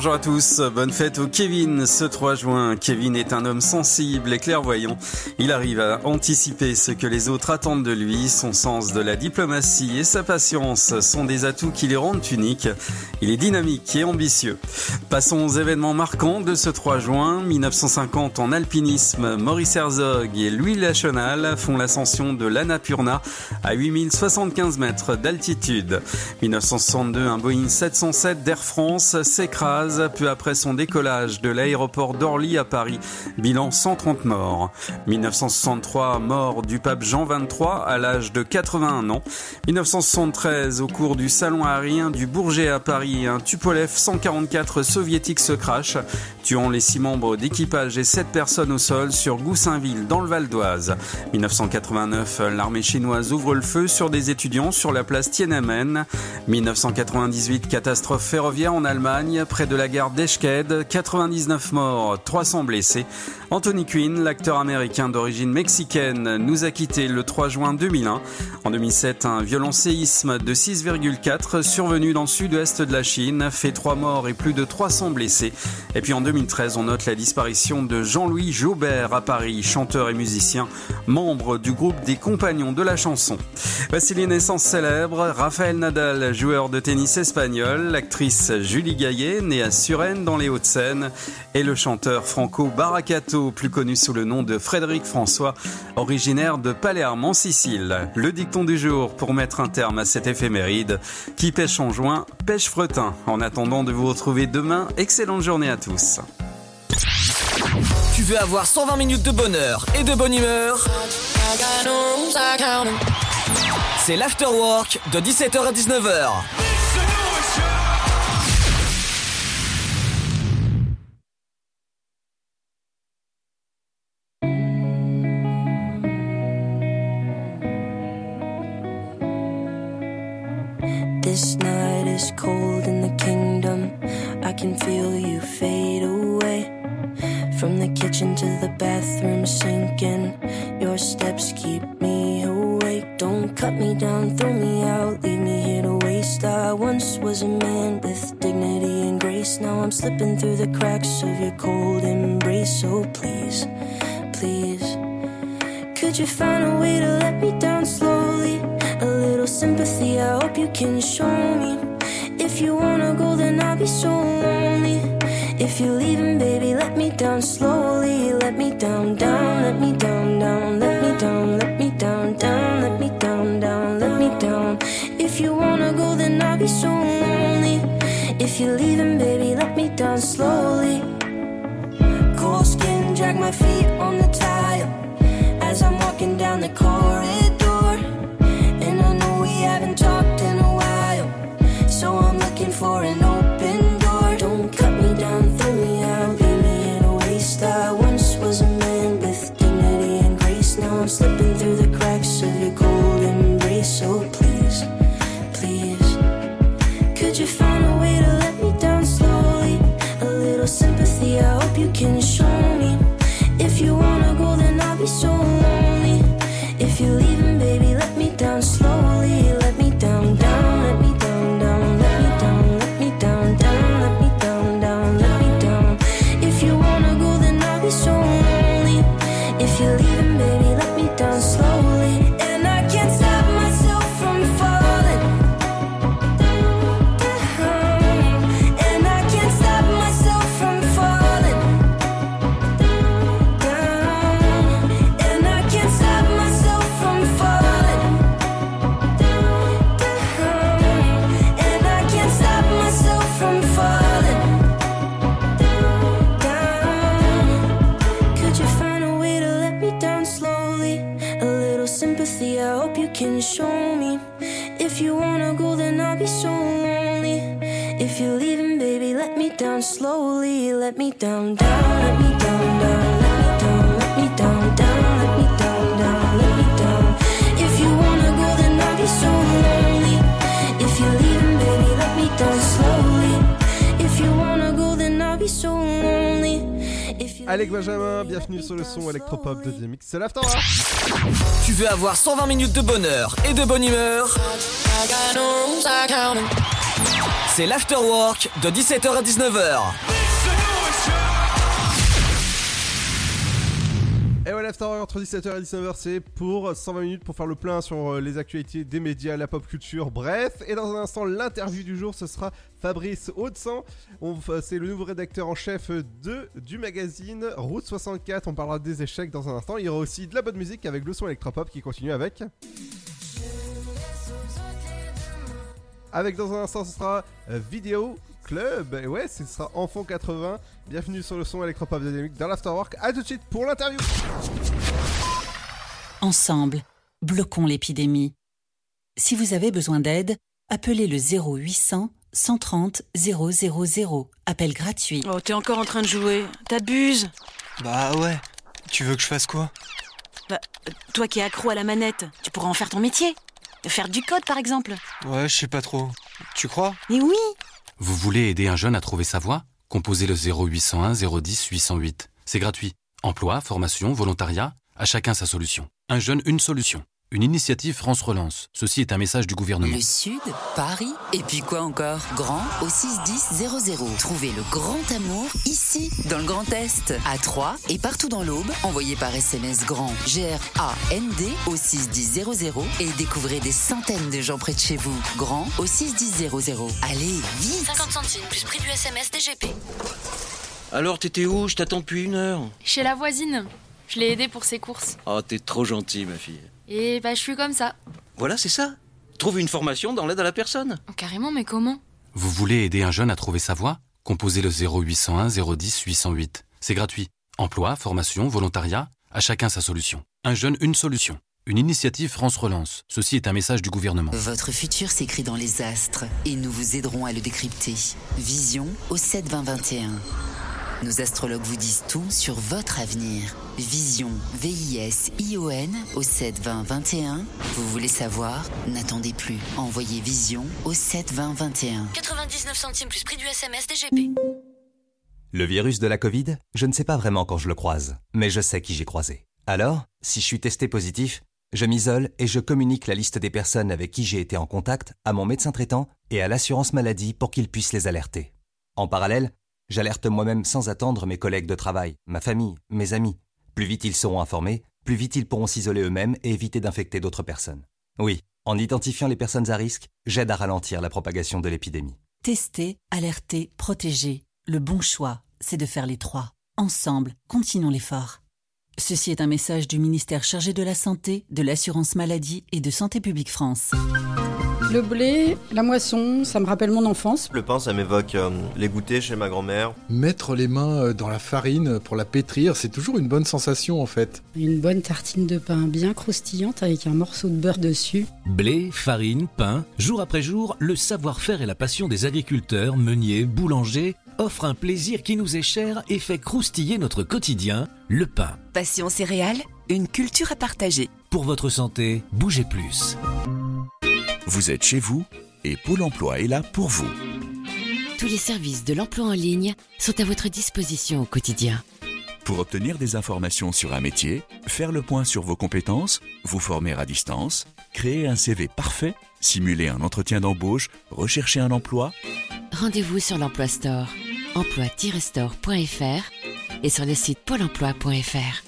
S33: Bonjour à tous, bonne fête au Kevin ce 3 juin. Kevin est un homme sensible et clairvoyant. Il arrive à anticiper ce que les autres attendent de lui. Son sens de la diplomatie et sa patience sont des atouts qui les rendent uniques. Il est dynamique et ambitieux. Passons aux événements marquants de ce 3 juin. 1950 en alpinisme, Maurice Herzog et Louis Lachenal font l'ascension de l'Annapurna à 8075 mètres d'altitude. 1962, un Boeing 707 d'Air France s'écrase peu après son décollage de l'aéroport d'Orly à Paris. Bilan 130 morts. 1963, mort du pape Jean XXIII à l'âge de 81 ans. 1973, au cours du salon aérien du Bourget à Paris, un Tupolev 144 soviétique se crache, tuant les six membres d'équipage et sept personnes au sol sur Goussainville dans le Val d'Oise. 1989, l'armée chinoise ouvre le feu sur des étudiants sur la place Tiananmen. 1998, catastrophe ferroviaire en Allemagne, près de la gare d'Eschked, 99 morts, 300 blessés. Anthony Quinn, l'acteur américain d'origine mexicaine, nous a quitté le 3 juin 2001. En 2007, un violent séisme de 6,4 survenu dans le sud-ouest de la Chine fait 3 morts et plus de 300 blessés. Et puis en 2013, on note la disparition de Jean-Louis Jaubert à Paris, chanteur et musicien, membre du groupe des Compagnons de la chanson. Voici les naissances célèbres. Raphaël Nadal, joueur de tennis espagnol, l'actrice Julie Gaillet, née à Suresnes dans les Hauts-de-Seine, et le chanteur Franco Baracato, plus connu sous le nom de Frédéric François, originaire de Palerme en Sicile. Le dicton du jour pour mettre un terme à cette éphéméride. Qui pêche en juin, pêche fretin. En attendant de vous retrouver demain, excellente journée à tous.
S2: Tu veux avoir 120 minutes de bonheur et de bonne humeur? C'est l'afterwork de 17h à 19h.
S8: This night is cold in the kingdom. I can feel you fade away. From the kitchen to the bathroom sinking. Your steps keep me awake. Don't cut me down, throw me out, leave me here to waste. I once was a man with dignity and grace. Now I'm slipping through the cracks of your cold embrace. So please, please. Could you find a way to let me down slowly? Little sympathy, I hope you can show me. If you wanna go, then I'll be so lonely. If you're leaving, baby, let me down slowly. Let me down, down, let me down, down, let me down, let me down, down, let me down, down, let me down. If you wanna go, then I'll be so lonely. If you're leaving, baby, let me down slowly. Cold skin, drag my feet you can show me. If you wanna go, then I'll be so lonely.
S1: Le son électropop de DMX, c'est l'After
S2: Tu veux avoir 120 minutes de bonheur et de bonne humeur? C'est l'afterwork de 17h à 19h.
S1: Entre 17h et 19h, c'est pour 120 minutes pour faire le plein sur euh, les actualités des médias, la pop culture, bref. Et dans un instant, l'interview du jour, ce sera Fabrice Audsan. On- C'est le nouveau rédacteur en chef de, du magazine Route 64. On parlera des échecs dans un instant. Il y aura aussi de la bonne musique avec le son électropop qui continue avec. Avec dans un instant, ce sera Vidéo Club. Et ouais, ce sera Enfant 80. Bienvenue sur le son électropop Dynamique dans l'Afterwork. A tout de suite pour l'interview.
S13: Ensemble, bloquons l'épidémie. Si vous avez besoin d'aide, appelez le 0800 130 000. Appel gratuit.
S34: Oh, t'es encore en train de jouer. T'abuses.
S25: Bah ouais. Tu veux que je fasse quoi?
S34: Bah, toi qui es accro à la manette, tu pourras en faire ton métier. Faire du code, par exemple.
S25: Ouais, je sais pas trop. Tu crois?
S34: Mais oui
S12: Vous voulez aider un jeune à trouver sa voie? Composez le 0801 010 808. C'est gratuit. Emploi, formation, volontariat, à chacun sa solution. Un jeune, une solution. Une initiative France Relance. Ceci est un message du gouvernement.
S18: Le Sud, Paris, et puis quoi encore? Grand au 61000. Trouvez le grand amour ici, dans le Grand Est, à Troyes et partout dans l'Aube. Envoyez par SMS grand G-R-A-N-D au 61000 et découvrez des centaines de gens près de chez vous. Grand au 61000. Allez, vite
S23: 50 centimes plus prix du SMS DGP.
S10: Alors, t'étais où? Je t'attends depuis une heure.
S35: Chez la voisine. Je l'ai aidée pour ses courses.
S10: Oh, t'es trop gentil, ma fille.
S35: Et bah, je suis comme ça.
S10: Voilà, c'est ça. Trouve une formation dans l'aide à la personne.
S35: Oh, carrément, mais comment?
S12: Vous voulez aider un jeune à trouver sa voie? Composez le 0801 010 808. C'est gratuit. Emploi, formation, volontariat, à chacun sa solution. Un jeune, une solution. Une initiative France Relance. Ceci est un message du gouvernement.
S18: Votre futur s'écrit dans les astres et nous vous aiderons à le décrypter. Vision au 72021. Nos astrologues vous disent tout sur votre avenir. Vision, V-I-S-I-O-N au 72021. Vous voulez savoir? N'attendez plus. Envoyez Vision au 72021.
S23: 99 centimes plus prix du SMS DGP.
S22: Le virus de la Covid, je ne sais pas vraiment quand je le croise, mais je sais qui j'ai croisé. Alors, si je suis testé positif, je m'isole et je communique la liste des personnes avec qui j'ai été en contact à mon médecin traitant et à l'assurance maladie pour qu'ils puissent les alerter. En parallèle, j'alerte moi-même sans attendre mes collègues de travail, ma famille, mes amis. Plus vite ils seront informés, plus vite ils pourront s'isoler eux-mêmes et éviter d'infecter d'autres personnes. Oui, en identifiant les personnes à risque, j'aide à ralentir la propagation de l'épidémie.
S13: Tester, alerter, protéger. Le bon choix, c'est de faire les trois. Ensemble, continuons l'effort. Ceci est un message du ministère chargé de la Santé, de l'Assurance Maladie et de Santé Publique France.
S14: Le blé, la moisson, ça me rappelle mon enfance.
S15: Le pain, ça m'évoque euh, les goûters chez ma grand-mère.
S16: Mettre les mains euh, dans la farine pour la pétrir, c'est toujours une bonne sensation en fait.
S14: Une bonne tartine de pain bien croustillante avec un morceau de beurre dessus.
S17: Blé, farine, pain, jour après jour, le savoir-faire et la passion des agriculteurs, meuniers, boulangers offrent un plaisir qui nous est cher et fait croustiller notre quotidien, le pain.
S36: Passion céréales, une culture à partager.
S17: Pour votre santé, bougez plus.
S19: Vous êtes chez vous et Pôle emploi est là pour vous.
S20: Tous les services de l'emploi en ligne sont à votre disposition au quotidien.
S19: Pour obtenir des informations sur un métier, faire le point sur vos compétences, vous former à distance, créer un CV parfait, simuler un entretien d'embauche, rechercher un emploi,
S20: Rendez-vous sur l'Emploi Store, emploi-store.fr et sur le site pôle emploi.fr.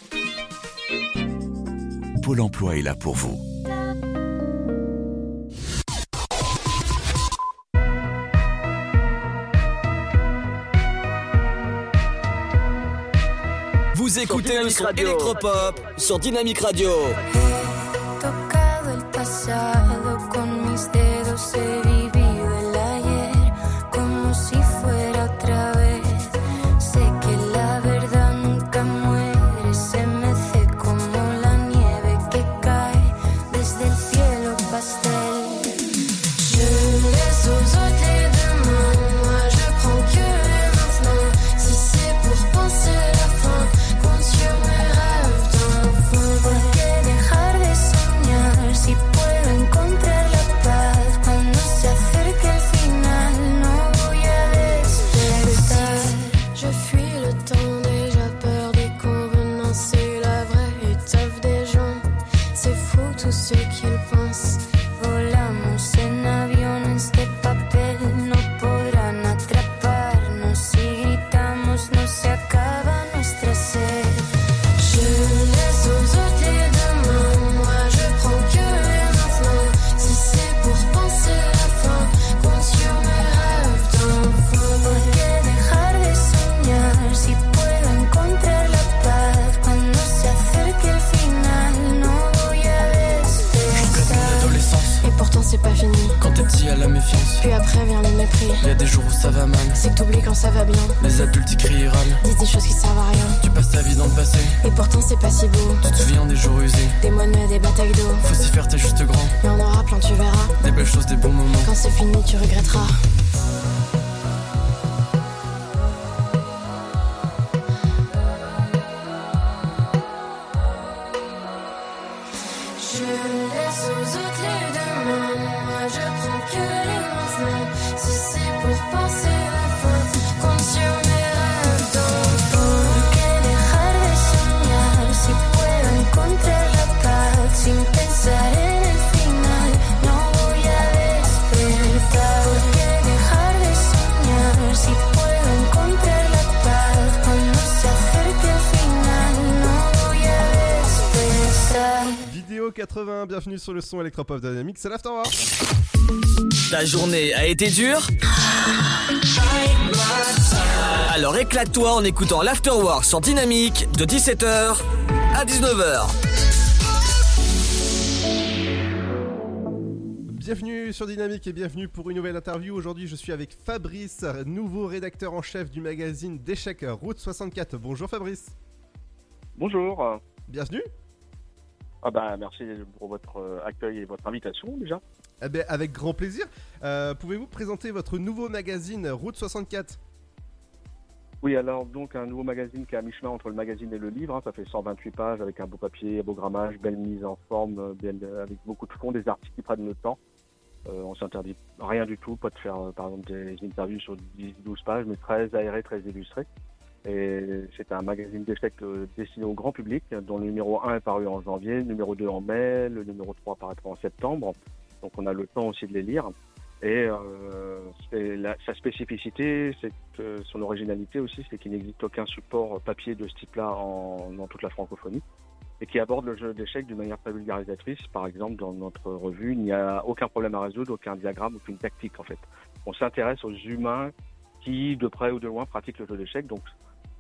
S19: Pôle emploi est là pour vous.
S2: Vous écoutez le son électropop sur Dynamic Radio.
S8: tocado el pasado con mis dedos Puis après vient le mépris.
S37: Y a des jours où ça va mal.
S8: C'est que t'oublies quand ça va bien.
S37: Les adultes y crient et râlent.
S8: Disent des choses qui servent à rien.
S37: Tu passes ta vie dans le passé.
S8: Et pourtant c'est pas si beau.
S37: Tu te souviens des jours usés.
S8: Des mois de mai, des batailles d'eau.
S37: Faut s'y faire, t'es juste grand.
S8: Mais on aura plein, tu verras.
S37: Des belles choses, des bons moments.
S8: Quand c'est fini, tu regretteras.
S1: 80, bienvenue sur le son Electropop Dynamics, c'est l'Afterwork.
S2: Ta journée a été dure Alors éclate-toi en écoutant l'Afterwork sur Dynamique de 17h à 19h.
S1: Bienvenue sur Dynamique et bienvenue pour une nouvelle interview. Aujourd'hui, je suis avec Fabrice, nouveau rédacteur en chef du magazine d'échecs Route 64. Bonjour Fabrice.
S38: Bonjour.
S1: Bienvenue.
S38: Ah bah merci pour votre euh, accueil et votre invitation déjà.
S1: Eh ben, avec grand plaisir. Euh, Pouvez-vous présenter votre nouveau magazine Route 64
S38: Oui alors donc un nouveau magazine qui est à mi-chemin entre le magazine et le livre. hein. Ça fait 128 pages avec un beau papier, un beau grammage, belle mise en forme, euh, belle- avec beaucoup de fond, des articles qui prennent le temps. Euh, on s'interdit rien du tout, pas de faire euh, par exemple des interviews sur 10-12 pages, mais très aéré, très illustré. C'est un magazine d'échecs euh, destiné au grand public, dont le numéro 1 est paru en janvier, le numéro 2 en mai, le numéro 3 paraîtra en septembre. Donc on a le temps aussi de les lire. Et euh, sa spécificité, que son originalité aussi, c'est qu'il n'existe aucun support papier de ce type-là dans toute la francophonie et qui aborde le jeu d'échecs d'une manière très vulgarisatrice. Par exemple, dans notre revue, il n'y a aucun problème à résoudre, aucun diagramme, aucune tactique en fait. On s'intéresse aux humains qui, de près ou de loin, pratiquent le jeu d'échecs. Donc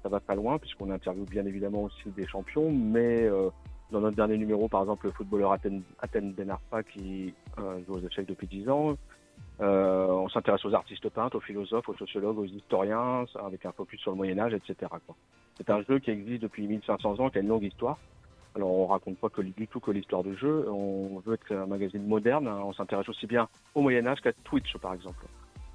S38: ça va pas loin puisqu'on interviewe bien évidemment aussi des champions, mais euh, dans notre dernier numéro, par exemple, le footballeur Athènes, Athènes Ben Arfa qui euh, joue aux échecs depuis 10 ans. Euh, on s'intéresse aux artistes peintres, aux philosophes, aux sociologues, aux historiens, avec un focus sur le Moyen Âge, etc. C'est un jeu qui existe depuis 1500 ans, qui a une longue histoire. Alors on raconte pas du tout que l'histoire du jeu, on veut être un magazine moderne, hein. on s'intéresse aussi bien au Moyen Âge qu'à Twitch par exemple.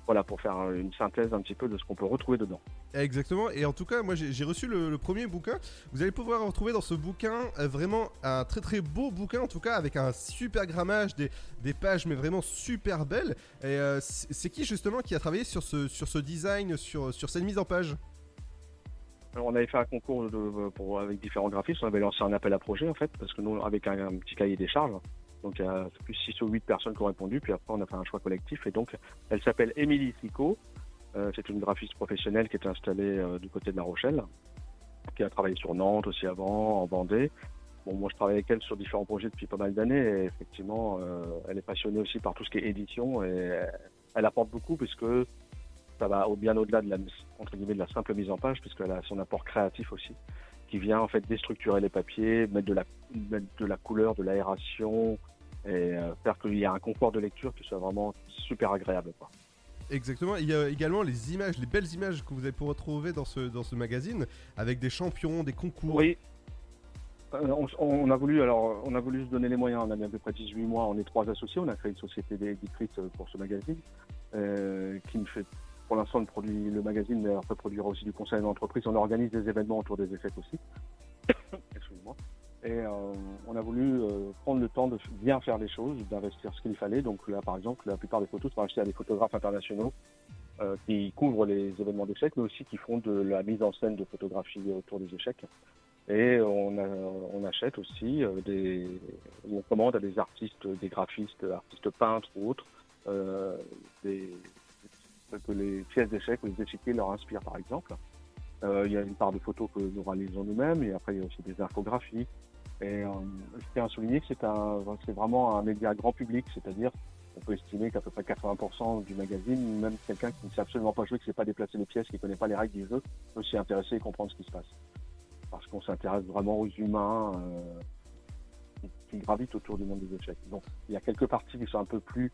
S38: Voilà, pour faire une synthèse un petit peu de ce qu'on peut retrouver dedans.
S1: Exactement, et en tout cas, moi j'ai reçu le, le premier bouquin. Vous allez pouvoir retrouver dans ce bouquin euh, vraiment un très très beau bouquin, en tout cas avec un super grammage, des, des pages mais vraiment super belles. Et euh, c'est c'est qui justement qui a travaillé sur ce, sur ce design, sur, sur cette mise en page?
S38: Alors, on avait fait un concours de- pour, avec différents graphistes, on avait lancé un appel à projet en fait, parce que nous, avec un, un petit cahier des charges, donc il y a plus 6 ou 8 personnes qui ont répondu, puis après on a fait un choix collectif, et donc elle s'appelle Émilie Sico, Euh, c'est une graphiste professionnelle qui est installée euh, du côté de La Rochelle, qui a travaillé sur Nantes aussi avant, en Vendée. Bon, moi je travaille avec elle sur différents projets depuis pas mal d'années, et effectivement, euh, elle est passionnée aussi par tout ce qui est édition, et elle apporte beaucoup, puisque ça va bien au-delà de la, de la simple mise en page, puisqu'elle a son apport créatif aussi, qui vient en fait déstructurer les papiers, mettre de la, mettre de la couleur, de l'aération, et euh, faire qu'il y ait un confort de lecture qui soit vraiment super agréable. Quoi.
S1: Exactement, il y a également les images, les belles images que vous allez pouvoir retrouver dans ce, dans ce magazine, avec des champions, des concours.
S38: Oui. Euh, on, on a voulu alors on a voulu se donner les moyens. On a mis à peu près 18 mois. On est trois associés. On a créé une société euh, pour ce magazine euh, qui me fait pour l'instant le produit le magazine, après produira aussi du conseil d'entreprise. On organise des événements autour des échecs aussi. [COUGHS] Excusez-moi. Et euh, on a voulu euh, prendre le temps de bien faire les choses, d'investir ce qu'il fallait. Donc là, par exemple, la plupart des photos sont achetées à des photographes internationaux euh, qui couvrent les événements d'échecs, mais aussi qui font de la mise en scène de photographie autour des échecs. Et on, on achète aussi des, on commande à des artistes, des graphistes, artistes peintres ou autres, des, que les pièces d'échecs ou les échiquiers leur inspirent par exemple. Euh, il y a une part de photos que nous réalisons nous-mêmes et après il y a aussi des infographies. Et euh, je tiens à souligner que c'est vraiment un média grand public, c'est-à-dire on peut estimer qu'à peu près 80% du magazine, même quelqu'un qui ne sait absolument pas jouer, qui ne sait pas déplacer les pièces, qui ne connaît pas les règles du jeu, peut s'y intéresser et comprendre ce qui se passe. Parce qu'on s'intéresse vraiment aux humains euh, qui gravitent autour du monde des échecs. Donc il y a quelques parties qui sont un peu plus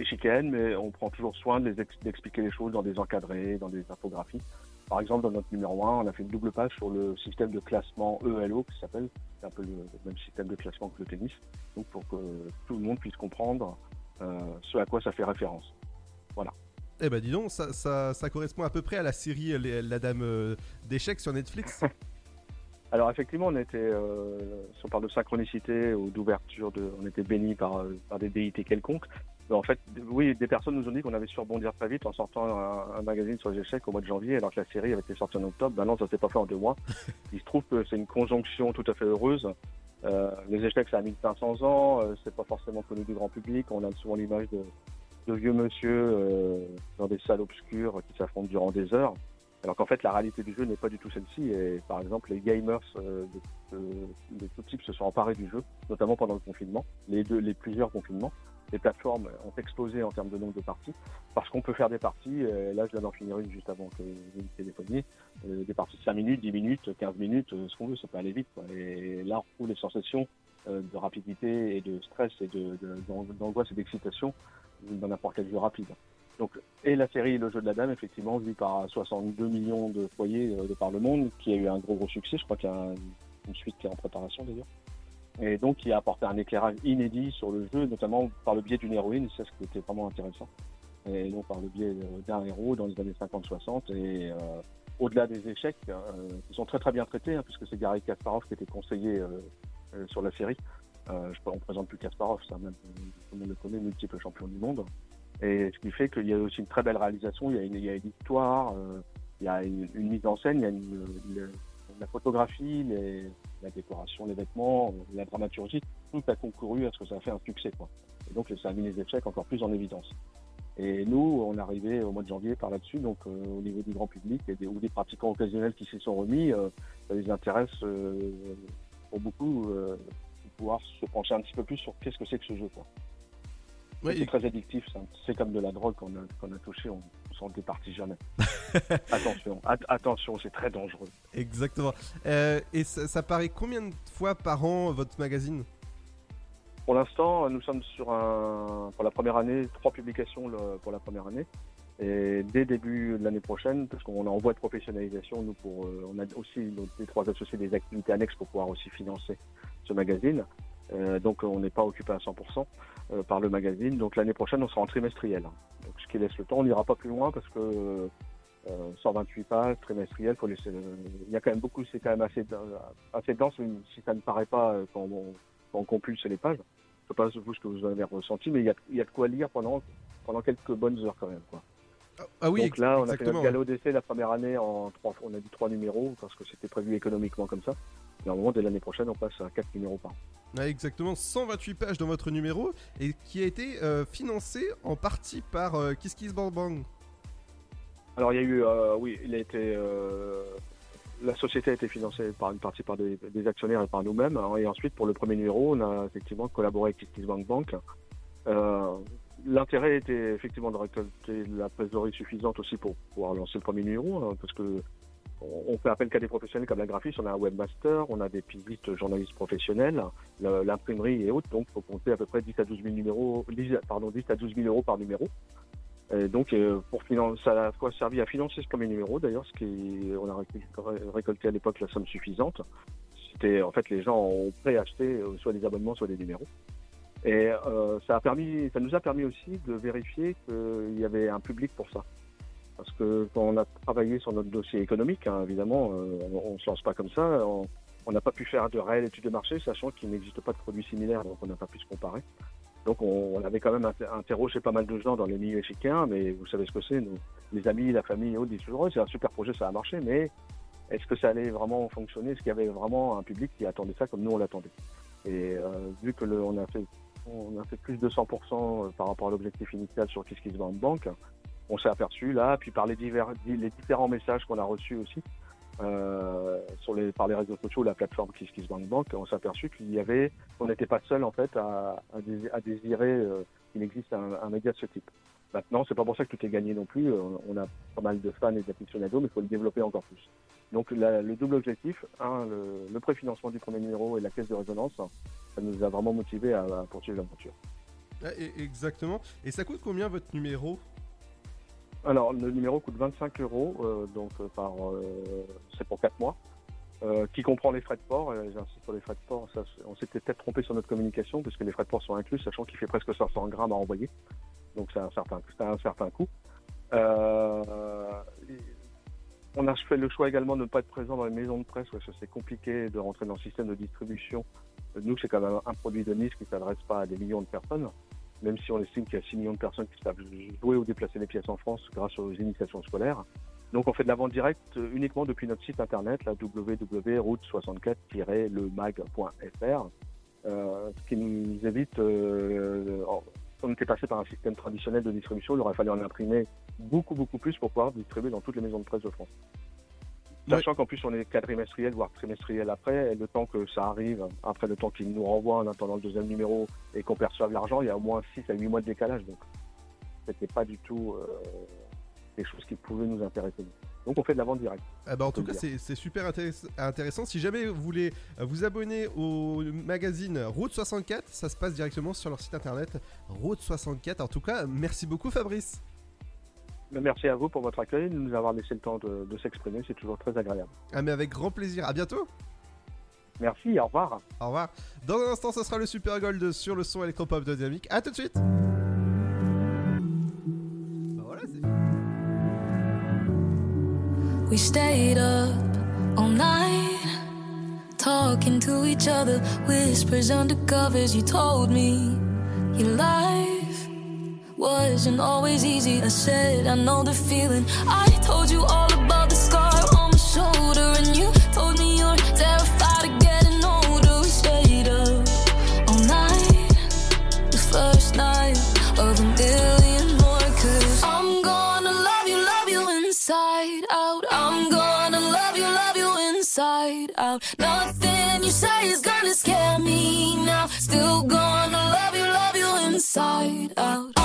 S38: échiquéennes, mais on prend toujours soin de les ex- d'expliquer les choses dans des encadrés, dans des infographies. Par exemple, dans notre numéro 1, on a fait une double page sur le système de classement ELO, qui s'appelle, c'est un peu le, même système de classement que le tennis, donc pour que tout le monde puisse comprendre euh, ce à quoi ça fait référence. Voilà.
S1: Eh ben dis donc, ça, ça, ça correspond à peu près à la série Les- La Dame euh, d'échecs sur Netflix. [LAUGHS]
S38: Alors effectivement, on était, euh, si on parle de synchronicité ou d'ouverture, on était béni par, euh, par des déités quelconques. En fait, oui, des personnes nous ont dit qu'on avait su rebondir très vite en sortant un, un magazine sur les échecs au mois de janvier, alors que la série avait été sortie en octobre. Ben non, ça s'est pas fait en deux mois. [LAUGHS] Il se trouve que c'est une conjonction tout à fait heureuse. Euh, les échecs, ça a 1500 ans, euh, c'est pas forcément connu du grand public. On a souvent l'image de, de vieux monsieur euh, dans des salles obscures qui s'affrontent durant des heures. Alors qu'en fait, la réalité du jeu n'est pas du tout celle-ci. Et par exemple, les gamers de, de- de tout type se sont emparés du jeu, notamment pendant le confinement, les deux, les plusieurs confinements. Les plateformes ont explosé en termes de nombre de parties parce qu'on peut faire des parties. euh, là, je viens d'en finir une juste avant que vous me téléphoniez. euh, des parties de 5 minutes, 10 minutes, 15 minutes, euh, ce qu'on veut, ça peut aller vite. Et là, on retrouve les sensations de rapidité et de stress et d'angoisse et d'excitation dans n'importe quel jeu rapide. Donc, et la série Le jeu de la dame, effectivement, vue par 62 millions de foyers de par le monde, qui a eu un gros gros succès. Je crois qu'il y a un- une suite qui est en préparation d'ailleurs. Et donc, qui a apporté un éclairage inédit sur le jeu, notamment par le biais d'une héroïne, c'est ce qui était vraiment intéressant. Et donc, par le biais euh, d'un héros dans les années 50-60. Et euh, au-delà des échecs, euh, qui sont très très bien traités, hein, puisque c'est Gary Kasparov qui était conseiller euh, euh, sur la série. Euh, je, on présente plus Kasparov, ça même, tout le le connaît, multiple champion du monde. Et ce qui fait qu'il y a aussi une très belle réalisation, il y a une, il y a une histoire, il y a une, une mise en scène, il y a une, une- la photographie, la décoration, les vêtements, euh, la dramaturgie, tout a concouru à ce que ça a fait un succès. Quoi. Et donc ça a mis les échecs encore plus en évidence. Et nous, on est arrivé au mois de janvier par là-dessus, donc euh, au niveau du grand public et ou des pratiquants occasionnels qui s'y sont remis, euh, ça les intéresse pour beaucoup de pouvoir se pencher un petit peu plus sur qu'est-ce que c'est que ce jeu. Quoi. C'est très addictif, ça. c'est comme de la drogue qu'on a, qu'on a touché, on ne s'en départit jamais. [LAUGHS] attention, at- attention, c'est très dangereux.
S1: Exactement. Euh, et ça, ça paraît combien de fois par an votre magazine?
S38: Pour l'instant, nous sommes sur un, pour la première année, trois publications le- pour la première année. Et dès début de l'année prochaine, parce qu'on est en voie de professionnalisation, nous pour, euh, on a aussi nos, les trois associés des activités annexes pour pouvoir aussi financer ce magazine. Euh, donc on n'est pas occupé à 100% euh, par le magazine. Donc l'année prochaine, on sera en trimestriel. Donc, ce qui laisse le temps, on n'ira pas plus loin parce que euh, 128 pages, trimestriel, faut laisser. le- Il y a quand même beaucoup, c'est quand même assez, assez dense, même si ça ne paraît pas euh, quand on, quand on compulse les pages. Je sais pas vous ce que vous avez ressenti, mais il y a, il y a de quoi lire pendant, pendant quelques bonnes heures quand même. Quoi.
S1: Ah oui,
S38: Donc là, on a fait notre galop d'essai la première année en trois, on a dit trois numéros parce que c'était prévu économiquement comme ça. Normalement, dès l'année prochaine, on passe à quatre numéros par an.
S1: Ouais, exactement 128 pages dans votre numéro et qui a été euh, financé en partie par euh, Kiss Kiss Bang Bang.
S38: Alors il y a eu, euh, oui, il a été, euh, la société a été financée par une partie par des, des actionnaires et par nous-mêmes. hein. et ensuite, pour le premier numéro, on a effectivement collaboré avec Kiss Bank Bank. Euh, L'intérêt était effectivement de récolter la trésorerie suffisante aussi pour pouvoir lancer le premier numéro, hein, parce que on fait appel qu'à des professionnels comme la graphiste, on a un webmaster, on a des pivistes journalistes professionnels, l'imprimerie et autres, donc il faut compter à peu près 10 à 12 000 numéros, 10, pardon, 10 à 12 000 euros par numéro. Et donc, euh, pour financer, ça a servi à financer ce premier numéro, d'ailleurs, ce qui, on a récolté, récolté à l'époque la somme suffisante. C'était, en fait, les gens ont préacheté euh, soit des abonnements, soit des numéros. Et euh, ça a permis, ça nous a permis aussi de vérifier qu'il y avait un public pour ça. Parce que quand on a travaillé sur notre dossier économique, hein, évidemment, euh, on, on se lance pas comme ça. On n'a pas pu faire de réelle étude de marché, sachant qu'il n'existe pas de produits similaires, donc on n'a pas pu se comparer. Donc on, on avait quand même inter- interrogé pas mal de gens dans les milieux échiquiens, mais vous savez ce que c'est, nous, les amis, la famille et autres disent toujours, c'est un super projet, ça a marché, mais est-ce que ça allait vraiment fonctionner? Est-ce qu'il y avait vraiment un public qui attendait ça comme nous on l'attendait? Et euh, vu que le, on a fait on a fait plus de 100% par rapport à l'objectif initial sur Kiss Kiss Bank Bank, on s'est aperçu là, puis par les, divers, les différents messages qu'on a reçus aussi, euh, sur les, par les réseaux sociaux, la plateforme Kiss Kiss Bank Bank, on s'est aperçu qu'il y avait, qu'on n'était pas seul en fait à, à, dés- à désirer euh, qu'il existe un, média de ce type. Maintenant, c'est pas pour ça que tout est gagné non plus. euh, On a pas mal de fans et d'aficionados, mais il faut le développer encore plus. Donc le double objectif, un, le, préfinancement du premier numéro et la caisse de résonance, ça nous a vraiment motivés à, poursuivre l'aventure.
S1: Ouais, et- exactement. Et ça coûte combien votre numéro?
S38: Alors, le numéro coûte 25 euros, euh, donc euh, par, euh, c'est pour 4 mois, qui comprend les frais de port. J'insiste sur les frais de port. Ça, on s'était peut-être trompé sur notre communication, puisque les frais de port sont inclus, sachant qu'il fait presque 500 grammes à envoyer. Donc, c'est un certain, un certain coût. On a fait le choix également de ne pas être présent dans les maisons de presse, parce que c'est compliqué de rentrer dans le système de distribution. Nous, c'est quand même un produit de niche qui ne s'adresse pas à des millions de personnes même si on estime qu'il y a 6 millions de personnes qui savent jouer ou déplacer les pièces en France grâce aux initiations scolaires. Donc on fait de la vente directe euh, uniquement depuis notre site internet, la www.route64-lemag.fr, euh, ce qui nous évite, euh, si on était passé par un système traditionnel de distribution, il aurait fallu en imprimer beaucoup beaucoup plus pour pouvoir distribuer dans toutes les maisons de presse de France. Sachant qu'en plus on est quadrimestriel, voire trimestriel après, et le temps que ça arrive, après le temps qu'ils nous renvoient en attendant le deuxième numéro et qu'on perçoive l'argent, il y a au moins 6 à 8 mois de décalage. Donc c'était pas du tout euh, des choses qui pouvaient nous intéresser. Donc on fait de la vente directe.
S1: Ah bah en tout cas, c'est super intéress- intéressant. Si jamais vous voulez euh, vous abonner au magazine Route 64, ça se passe directement sur leur site internet Route 64. En tout cas, merci beaucoup Fabrice.
S38: Merci à vous pour votre accueil, de nous avoir laissé le temps de, de s'exprimer, c'est toujours très agréable.
S1: Ah mais avec grand plaisir. À bientôt.
S38: Merci, au revoir.
S1: Au revoir. Dans un instant, ce sera le Super Gold sur le son électropop de Dynamique. À tout de suite. Bah
S4: We stayed up all night, talking to each other, whispers under covers. You told me your life wasn't always easy. I said, I know the feeling. I told you all about the scar on my shoulder, and you told me you're terrified of getting older. We stayed up all night, the first night of a million more. Cause I'm gonna love you, love you inside out. I'm gonna love you, love you inside out. Nothing you say is gonna scare me now. Still gonna love you, love you inside out.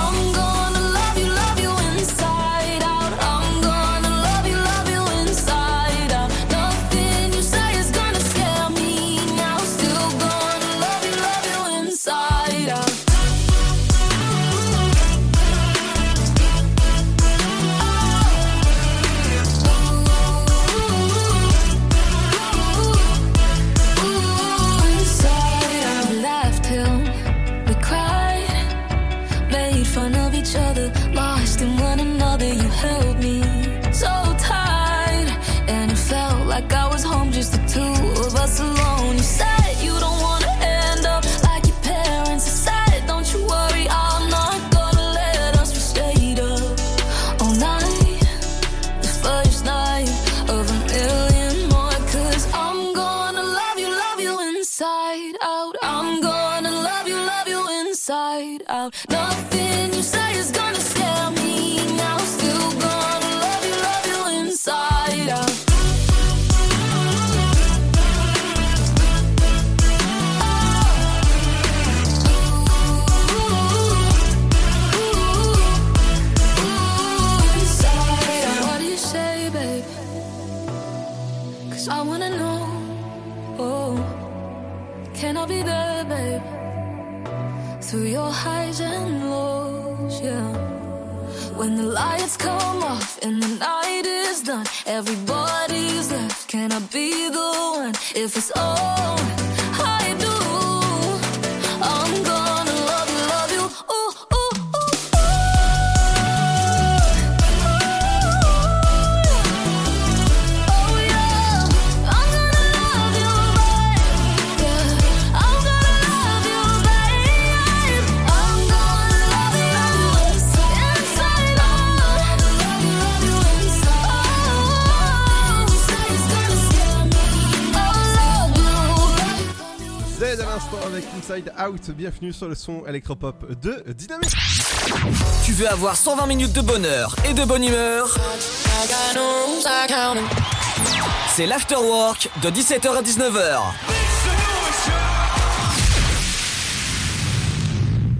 S8: One? If Inside Out,
S1: bienvenue sur le son électropop de Dynamique.
S2: Tu veux avoir 120 minutes de bonheur et de bonne humeur? C'est l'afterwork de 17h à 19h.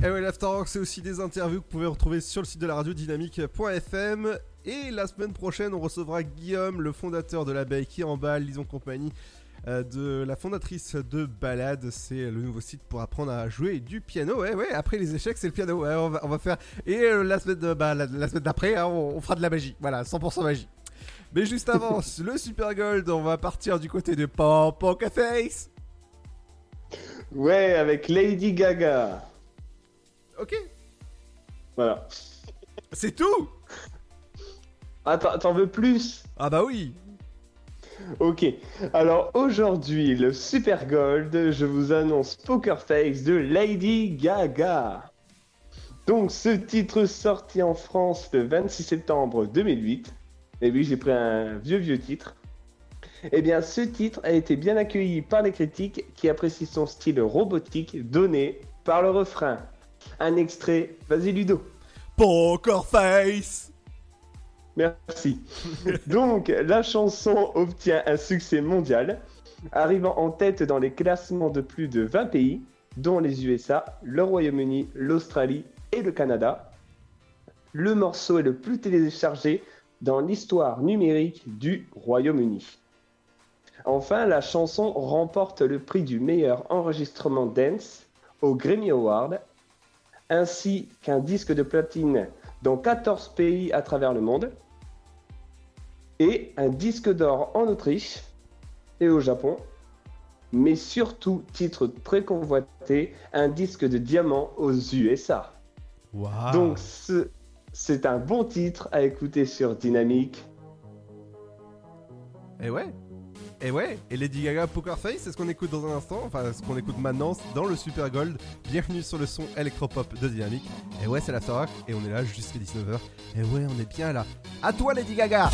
S1: Et ouais, l'Afterwork, c'est aussi des interviews que vous pouvez retrouver sur le site de la radio dynamique.fm. Et la semaine prochaine, on recevra Guillaume, le fondateur de l'abeille qui emballe, Lison Compagnie, de la fondatrice de Balade. C'est le nouveau site pour apprendre à jouer du piano. Ouais, ouais, après les échecs, c'est le piano. Ouais, on va, on va faire. Et euh, la semaine de- bah, la, la semaine d'après, hein, on, on fera de la magie. Voilà, 100% magie. Mais juste [LAUGHS] avant, le Super Gold, on va partir du côté de Face.
S9: Ouais, avec Lady Gaga.
S1: Ok.
S9: Voilà.
S1: C'est tout
S9: Attends, t'en veux plus?
S1: Ah bah oui
S9: Ok. Alors aujourd'hui, le Super Gold, je vous annonce Poker Face de Lady Gaga. Donc ce titre sorti en France le 26 septembre 2008. Et oui, j'ai pris un vieux vieux titre. Eh bien, ce titre a été bien accueilli par les critiques qui apprécient son style robotique donné par le refrain. Un extrait, vas-y Ludo.
S1: Poker Face
S9: Merci. Donc, la chanson obtient un succès mondial, arrivant en tête dans les classements de plus de 20 pays, dont les USA, le Royaume-Uni, l'Australie et le Canada. Le morceau est le plus téléchargé dans l'histoire numérique du Royaume-Uni. Enfin, la chanson remporte le prix du meilleur enregistrement dance au Grammy Award, ainsi qu'un disque de platine dans 14 pays à travers le monde, et un disque d'or en Autriche et au Japon, mais surtout, titre très convoité, un disque de diamant aux USA.
S1: Waouh.
S9: Donc, ce- c'est un bon titre à écouter sur Dynamique.
S1: Et ouais. Et ouais. Et Lady Gaga Poker Face, c'est ce qu'on écoute dans un instant. Enfin, ce qu'on écoute maintenant dans le Super Gold. Bienvenue sur le son électropop de Dynamique. Et ouais, c'est l'After Rock et on est là jusqu'à 19h. Et ouais, on est bien là. À toi, Lady Gaga.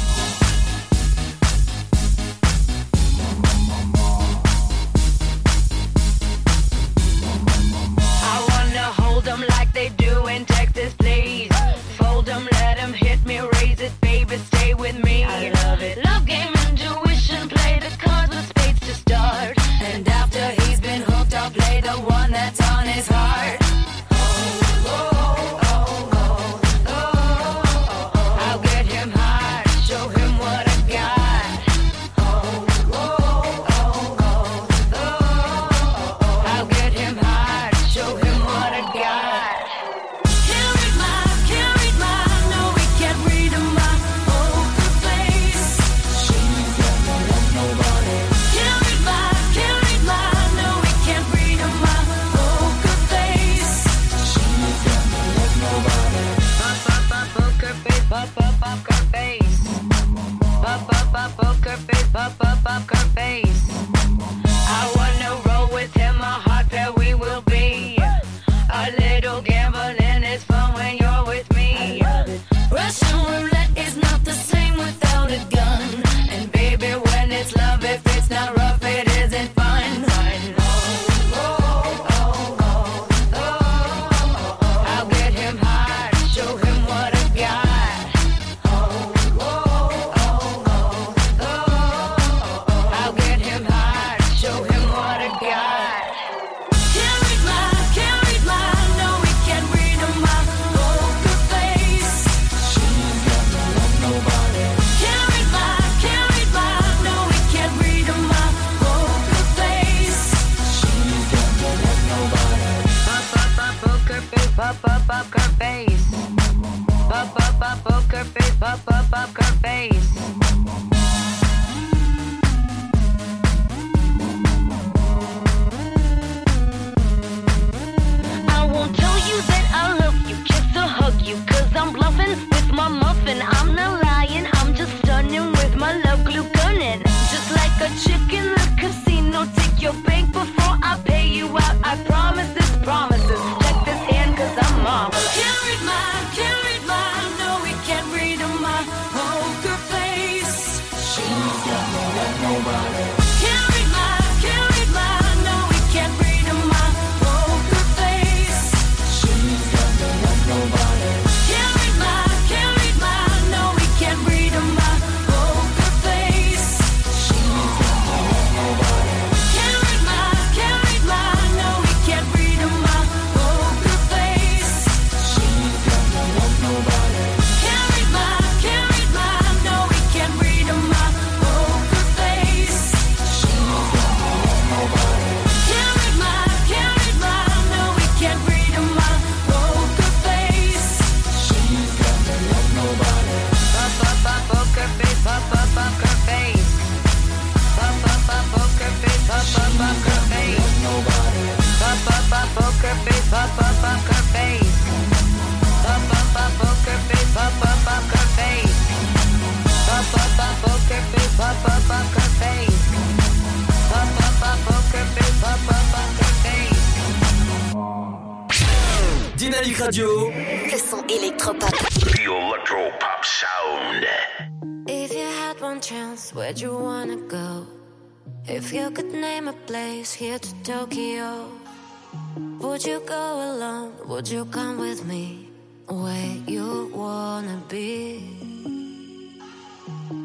S8: Would you come with me where you wanna be?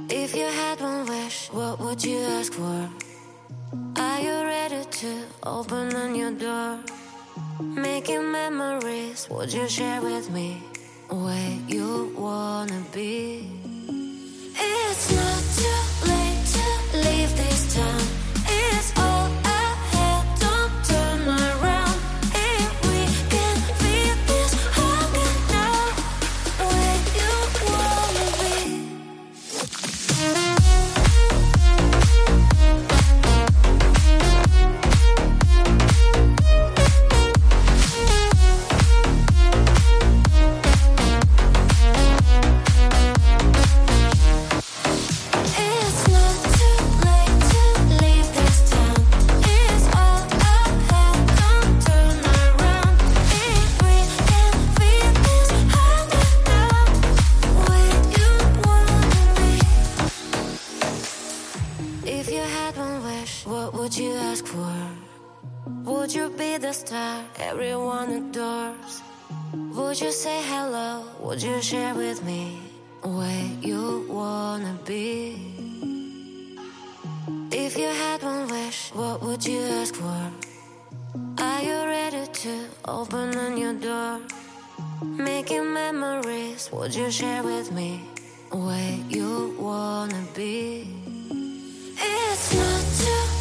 S8: If you had one wish, what would you ask for? Are you ready to open a new door? Making memories, would you share with me where you wanna be? It's not too late to leave this town. Would you share with me where you wanna be? If you had one wish, what would you ask for? Are you ready to open a new door? Making memories, would you share with me where you wanna be? It's not too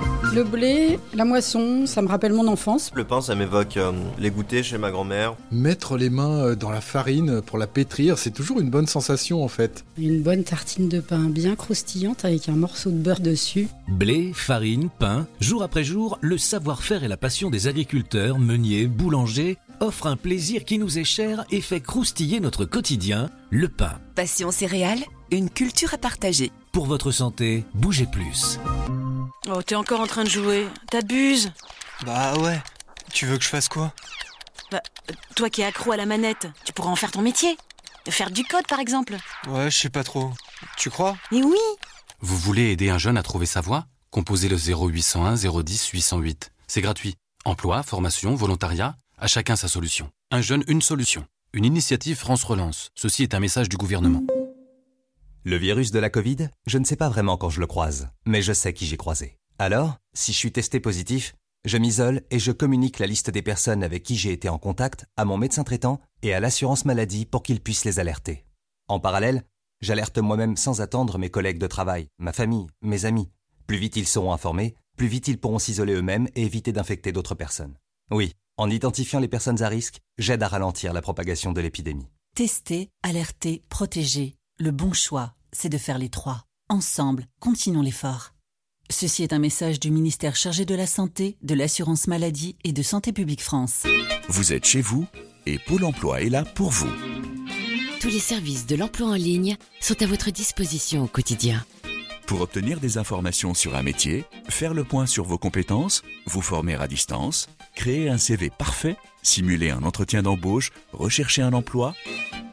S14: Le blé, la moisson, ça me rappelle mon enfance.
S15: Le pain, ça m'évoque euh, les goûters chez ma grand-mère.
S16: Mettre les mains euh, dans la farine pour la pétrir, c'est toujours une bonne sensation en fait.
S14: Une bonne tartine de pain bien croustillante avec un morceau de beurre dessus.
S17: Blé, farine, pain, jour après jour, le savoir-faire et la passion des agriculteurs, meuniers, boulangers offrent un plaisir qui nous est cher et fait croustiller notre quotidien, le pain.
S39: Passion céréales, une culture à partager.
S17: Pour votre santé, bougez plus.
S40: Oh, t'es encore en train de jouer. T'abuses.
S25: Bah ouais. Tu veux que je fasse quoi?
S40: Bah, toi qui es accro à la manette, tu pourras en faire ton métier. Faire du code, par exemple.
S25: Ouais, je sais pas trop. Tu crois?
S40: Mais oui
S12: Vous voulez aider un jeune à trouver sa voie? Composez le 0801 010 808. C'est gratuit. Emploi, formation, volontariat, à chacun sa solution. Un jeune, une solution. Une initiative France Relance. Ceci est un message du gouvernement.
S22: Le virus de la Covid, je ne sais pas vraiment quand je le croise, mais je sais qui j'ai croisé. Alors, si je suis testé positif, je m'isole et je communique la liste des personnes avec qui j'ai été en contact à mon médecin traitant et à l'assurance maladie pour qu'ils puissent les alerter. En parallèle, j'alerte moi-même sans attendre mes collègues de travail, ma famille, mes amis. Plus vite ils seront informés, plus vite ils pourront s'isoler eux-mêmes et éviter d'infecter d'autres personnes. Oui, en identifiant les personnes à risque, j'aide à ralentir la propagation de l'épidémie.
S13: Tester, alerter, protéger. Le bon choix, c'est de faire les trois. Ensemble, continuons l'effort. Ceci est un message du ministère chargé de la Santé, de l'Assurance Maladie et de Santé Publique France.
S19: Vous êtes chez vous et Pôle emploi est là pour vous.
S20: Tous les services de l'emploi en ligne sont à votre disposition au quotidien.
S19: Pour obtenir des informations sur un métier, faire le point sur vos compétences, vous former à distance, créer un CV parfait, simuler un entretien d'embauche, rechercher un emploi,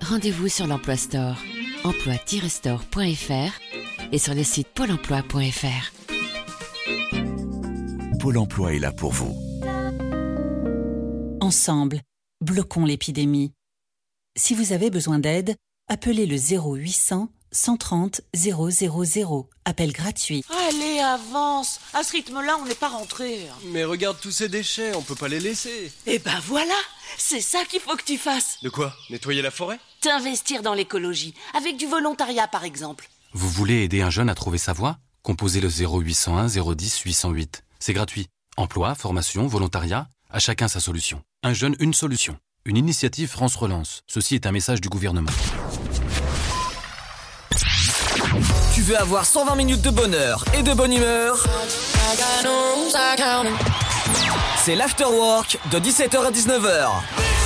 S20: Rendez-vous sur l'Emploi Store, emploi-store.fr et sur le site pôle emploi.fr.
S19: Pôle emploi est là pour vous.
S13: Ensemble, bloquons l'épidémie. Si vous avez besoin d'aide, appelez le 0800 130 000. Appel gratuit.
S24: Allez, avance À ce rythme-là, on n'est pas rentré.
S25: Mais regarde tous ces déchets, on peut pas les laisser.
S24: Eh ben voilà C'est ça qu'il faut que tu fasses
S25: De quoi? Nettoyer la forêt?
S24: T'investir dans l'écologie, avec du volontariat par exemple.
S12: Vous voulez aider un jeune à trouver sa voie? Composez le 0801 010 808. C'est gratuit. Emploi, formation, volontariat, à chacun sa solution. Un jeune, une solution. Une initiative France Relance. Ceci est un message du gouvernement.
S2: Tu veux avoir 120 minutes de bonheur et de bonne humeur? C'est l'afterwork de 17h à 19h.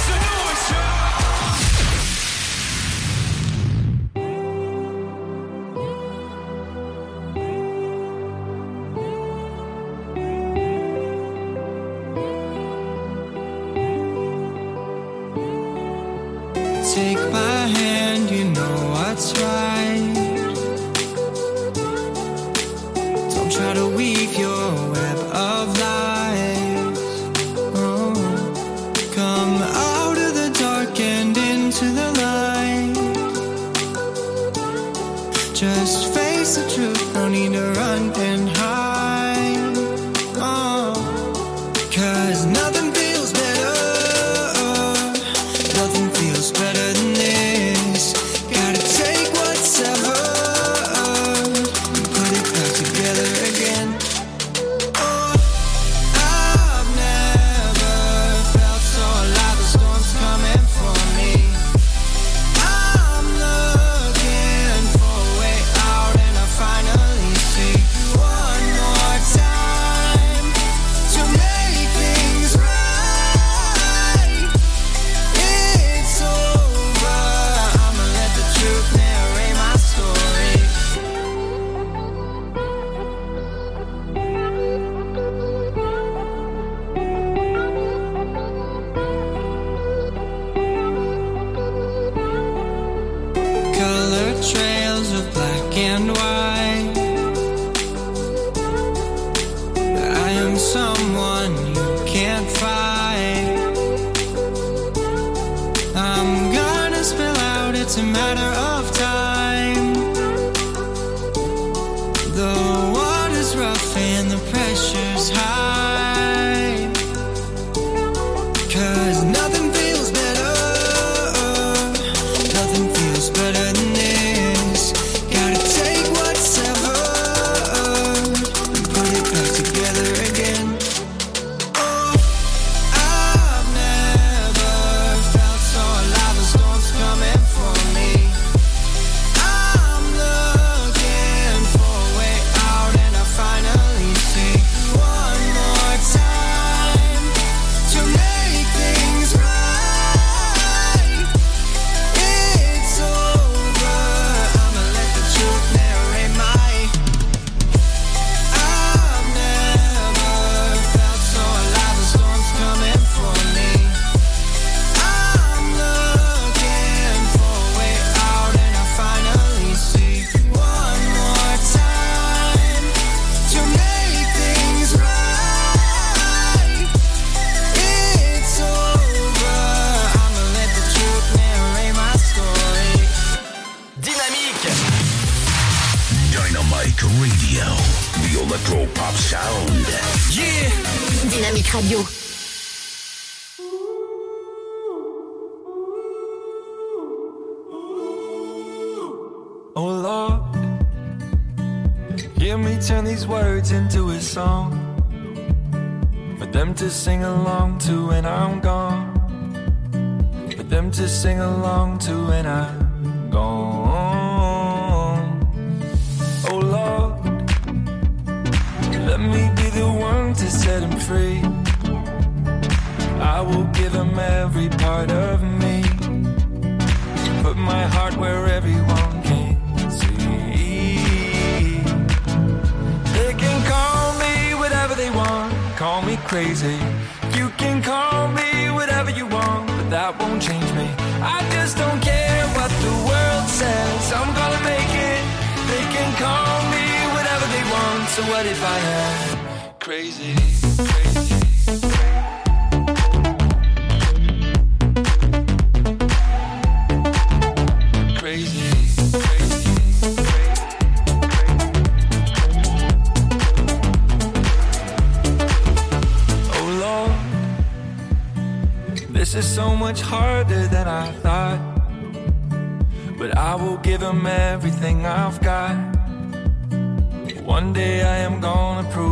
S32: try.
S5: crazy. Crazy. Oh Lord, this is so much harder than I thought. But I will give them everything I've got. One day I am gonna prove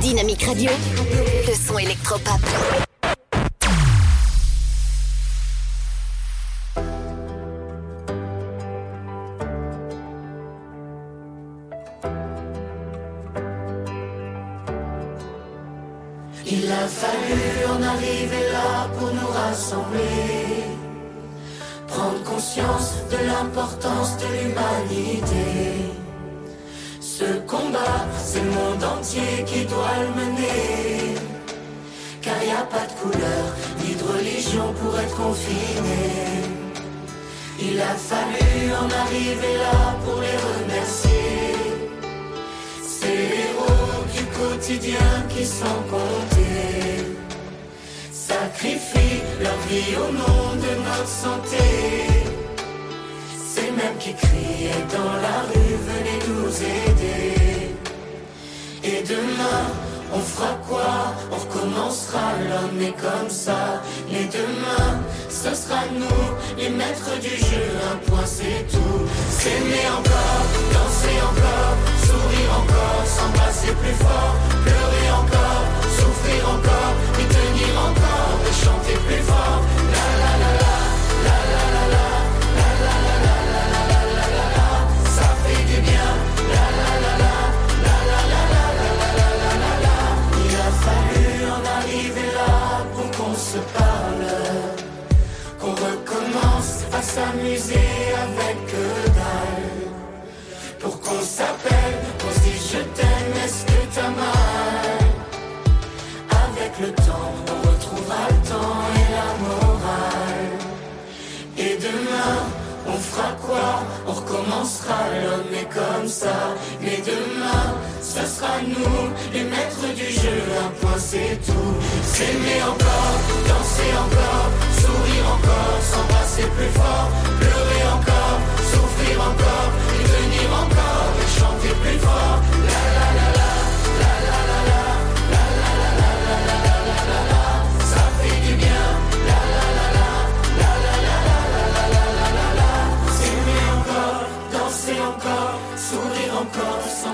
S41: Dynamique Radio.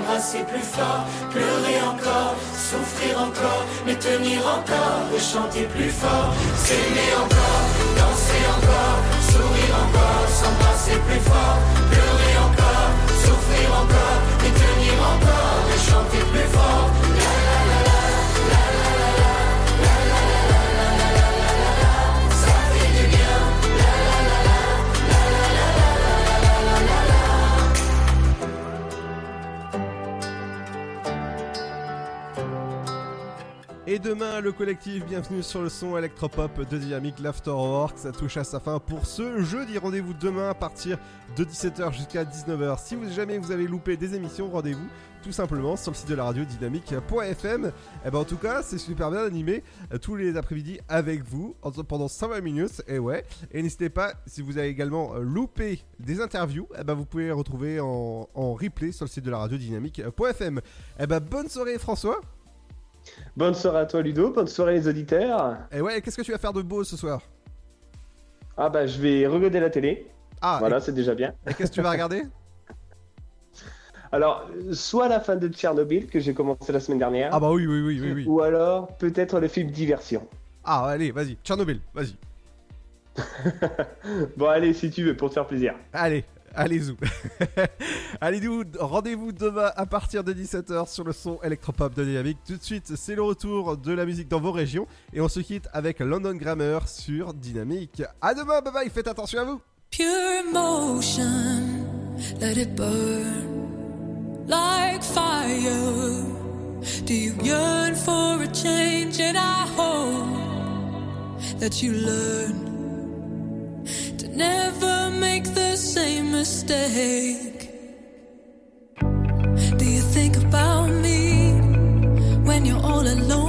S5: Encore, pleurer encore, souffrir encore, mais tenir encore et chanter plus fort.
S41: S'aimer encore, danser encore, sourire encore, s'embrasser plus fort, pleurer encore, souffrir encore, mais tenir encore et chanter plus fort.
S1: Et demain, le collectif, bienvenue sur le son électropop de Dynamique l'Afterwork. Ça touche à sa fin pour ce jeudi. Rendez-vous demain à partir de 17h jusqu'à 19h. Si vous jamais vous avez loupé des émissions, rendez-vous tout simplement sur le site de la radio dynamique.fm. Et ben en tout cas, c'est super bien animé euh, tous les après-midi avec vous en- pendant 120 minutes. Et ouais. Et n'hésitez pas, si vous avez également euh, loupé des interviews, eh ben vous pouvez les retrouver en, replay sur le site de la radio dynamique.fm. Et ben bonne soirée François.
S9: Bonne soirée à toi Ludo, bonne soirée les auditeurs.
S1: Et ouais, qu'est-ce que tu vas faire de beau ce soir?
S9: Ah bah je vais regarder la télé.
S1: Ah,
S9: voilà,
S1: et-
S9: c'est déjà bien.
S1: Et qu'est-ce que tu vas regarder? [LAUGHS]
S9: Alors, soit la fin de Tchernobyl que j'ai commencé la semaine dernière.
S1: Ah bah oui, oui, oui, oui, oui.
S9: Ou alors peut-être le film Diversion.
S1: Ah allez, vas-y, Tchernobyl, vas-y. [LAUGHS]
S9: Bon allez si tu veux pour te faire plaisir.
S1: Allez, allez zou. [LAUGHS] allez nous, rendez-vous demain à partir de 17h sur le son électropop de Dynamique. Tout de suite, c'est le retour de la musique dans vos régions et on se quitte avec London Grammar sur Dynamique. À demain, bye bye, faites attention à vous.
S41: Pure emotion, let it burn like fire. Do you yearn for a change? And I hope that you learn to never make the same mistake. Do you think about me when you're all alone?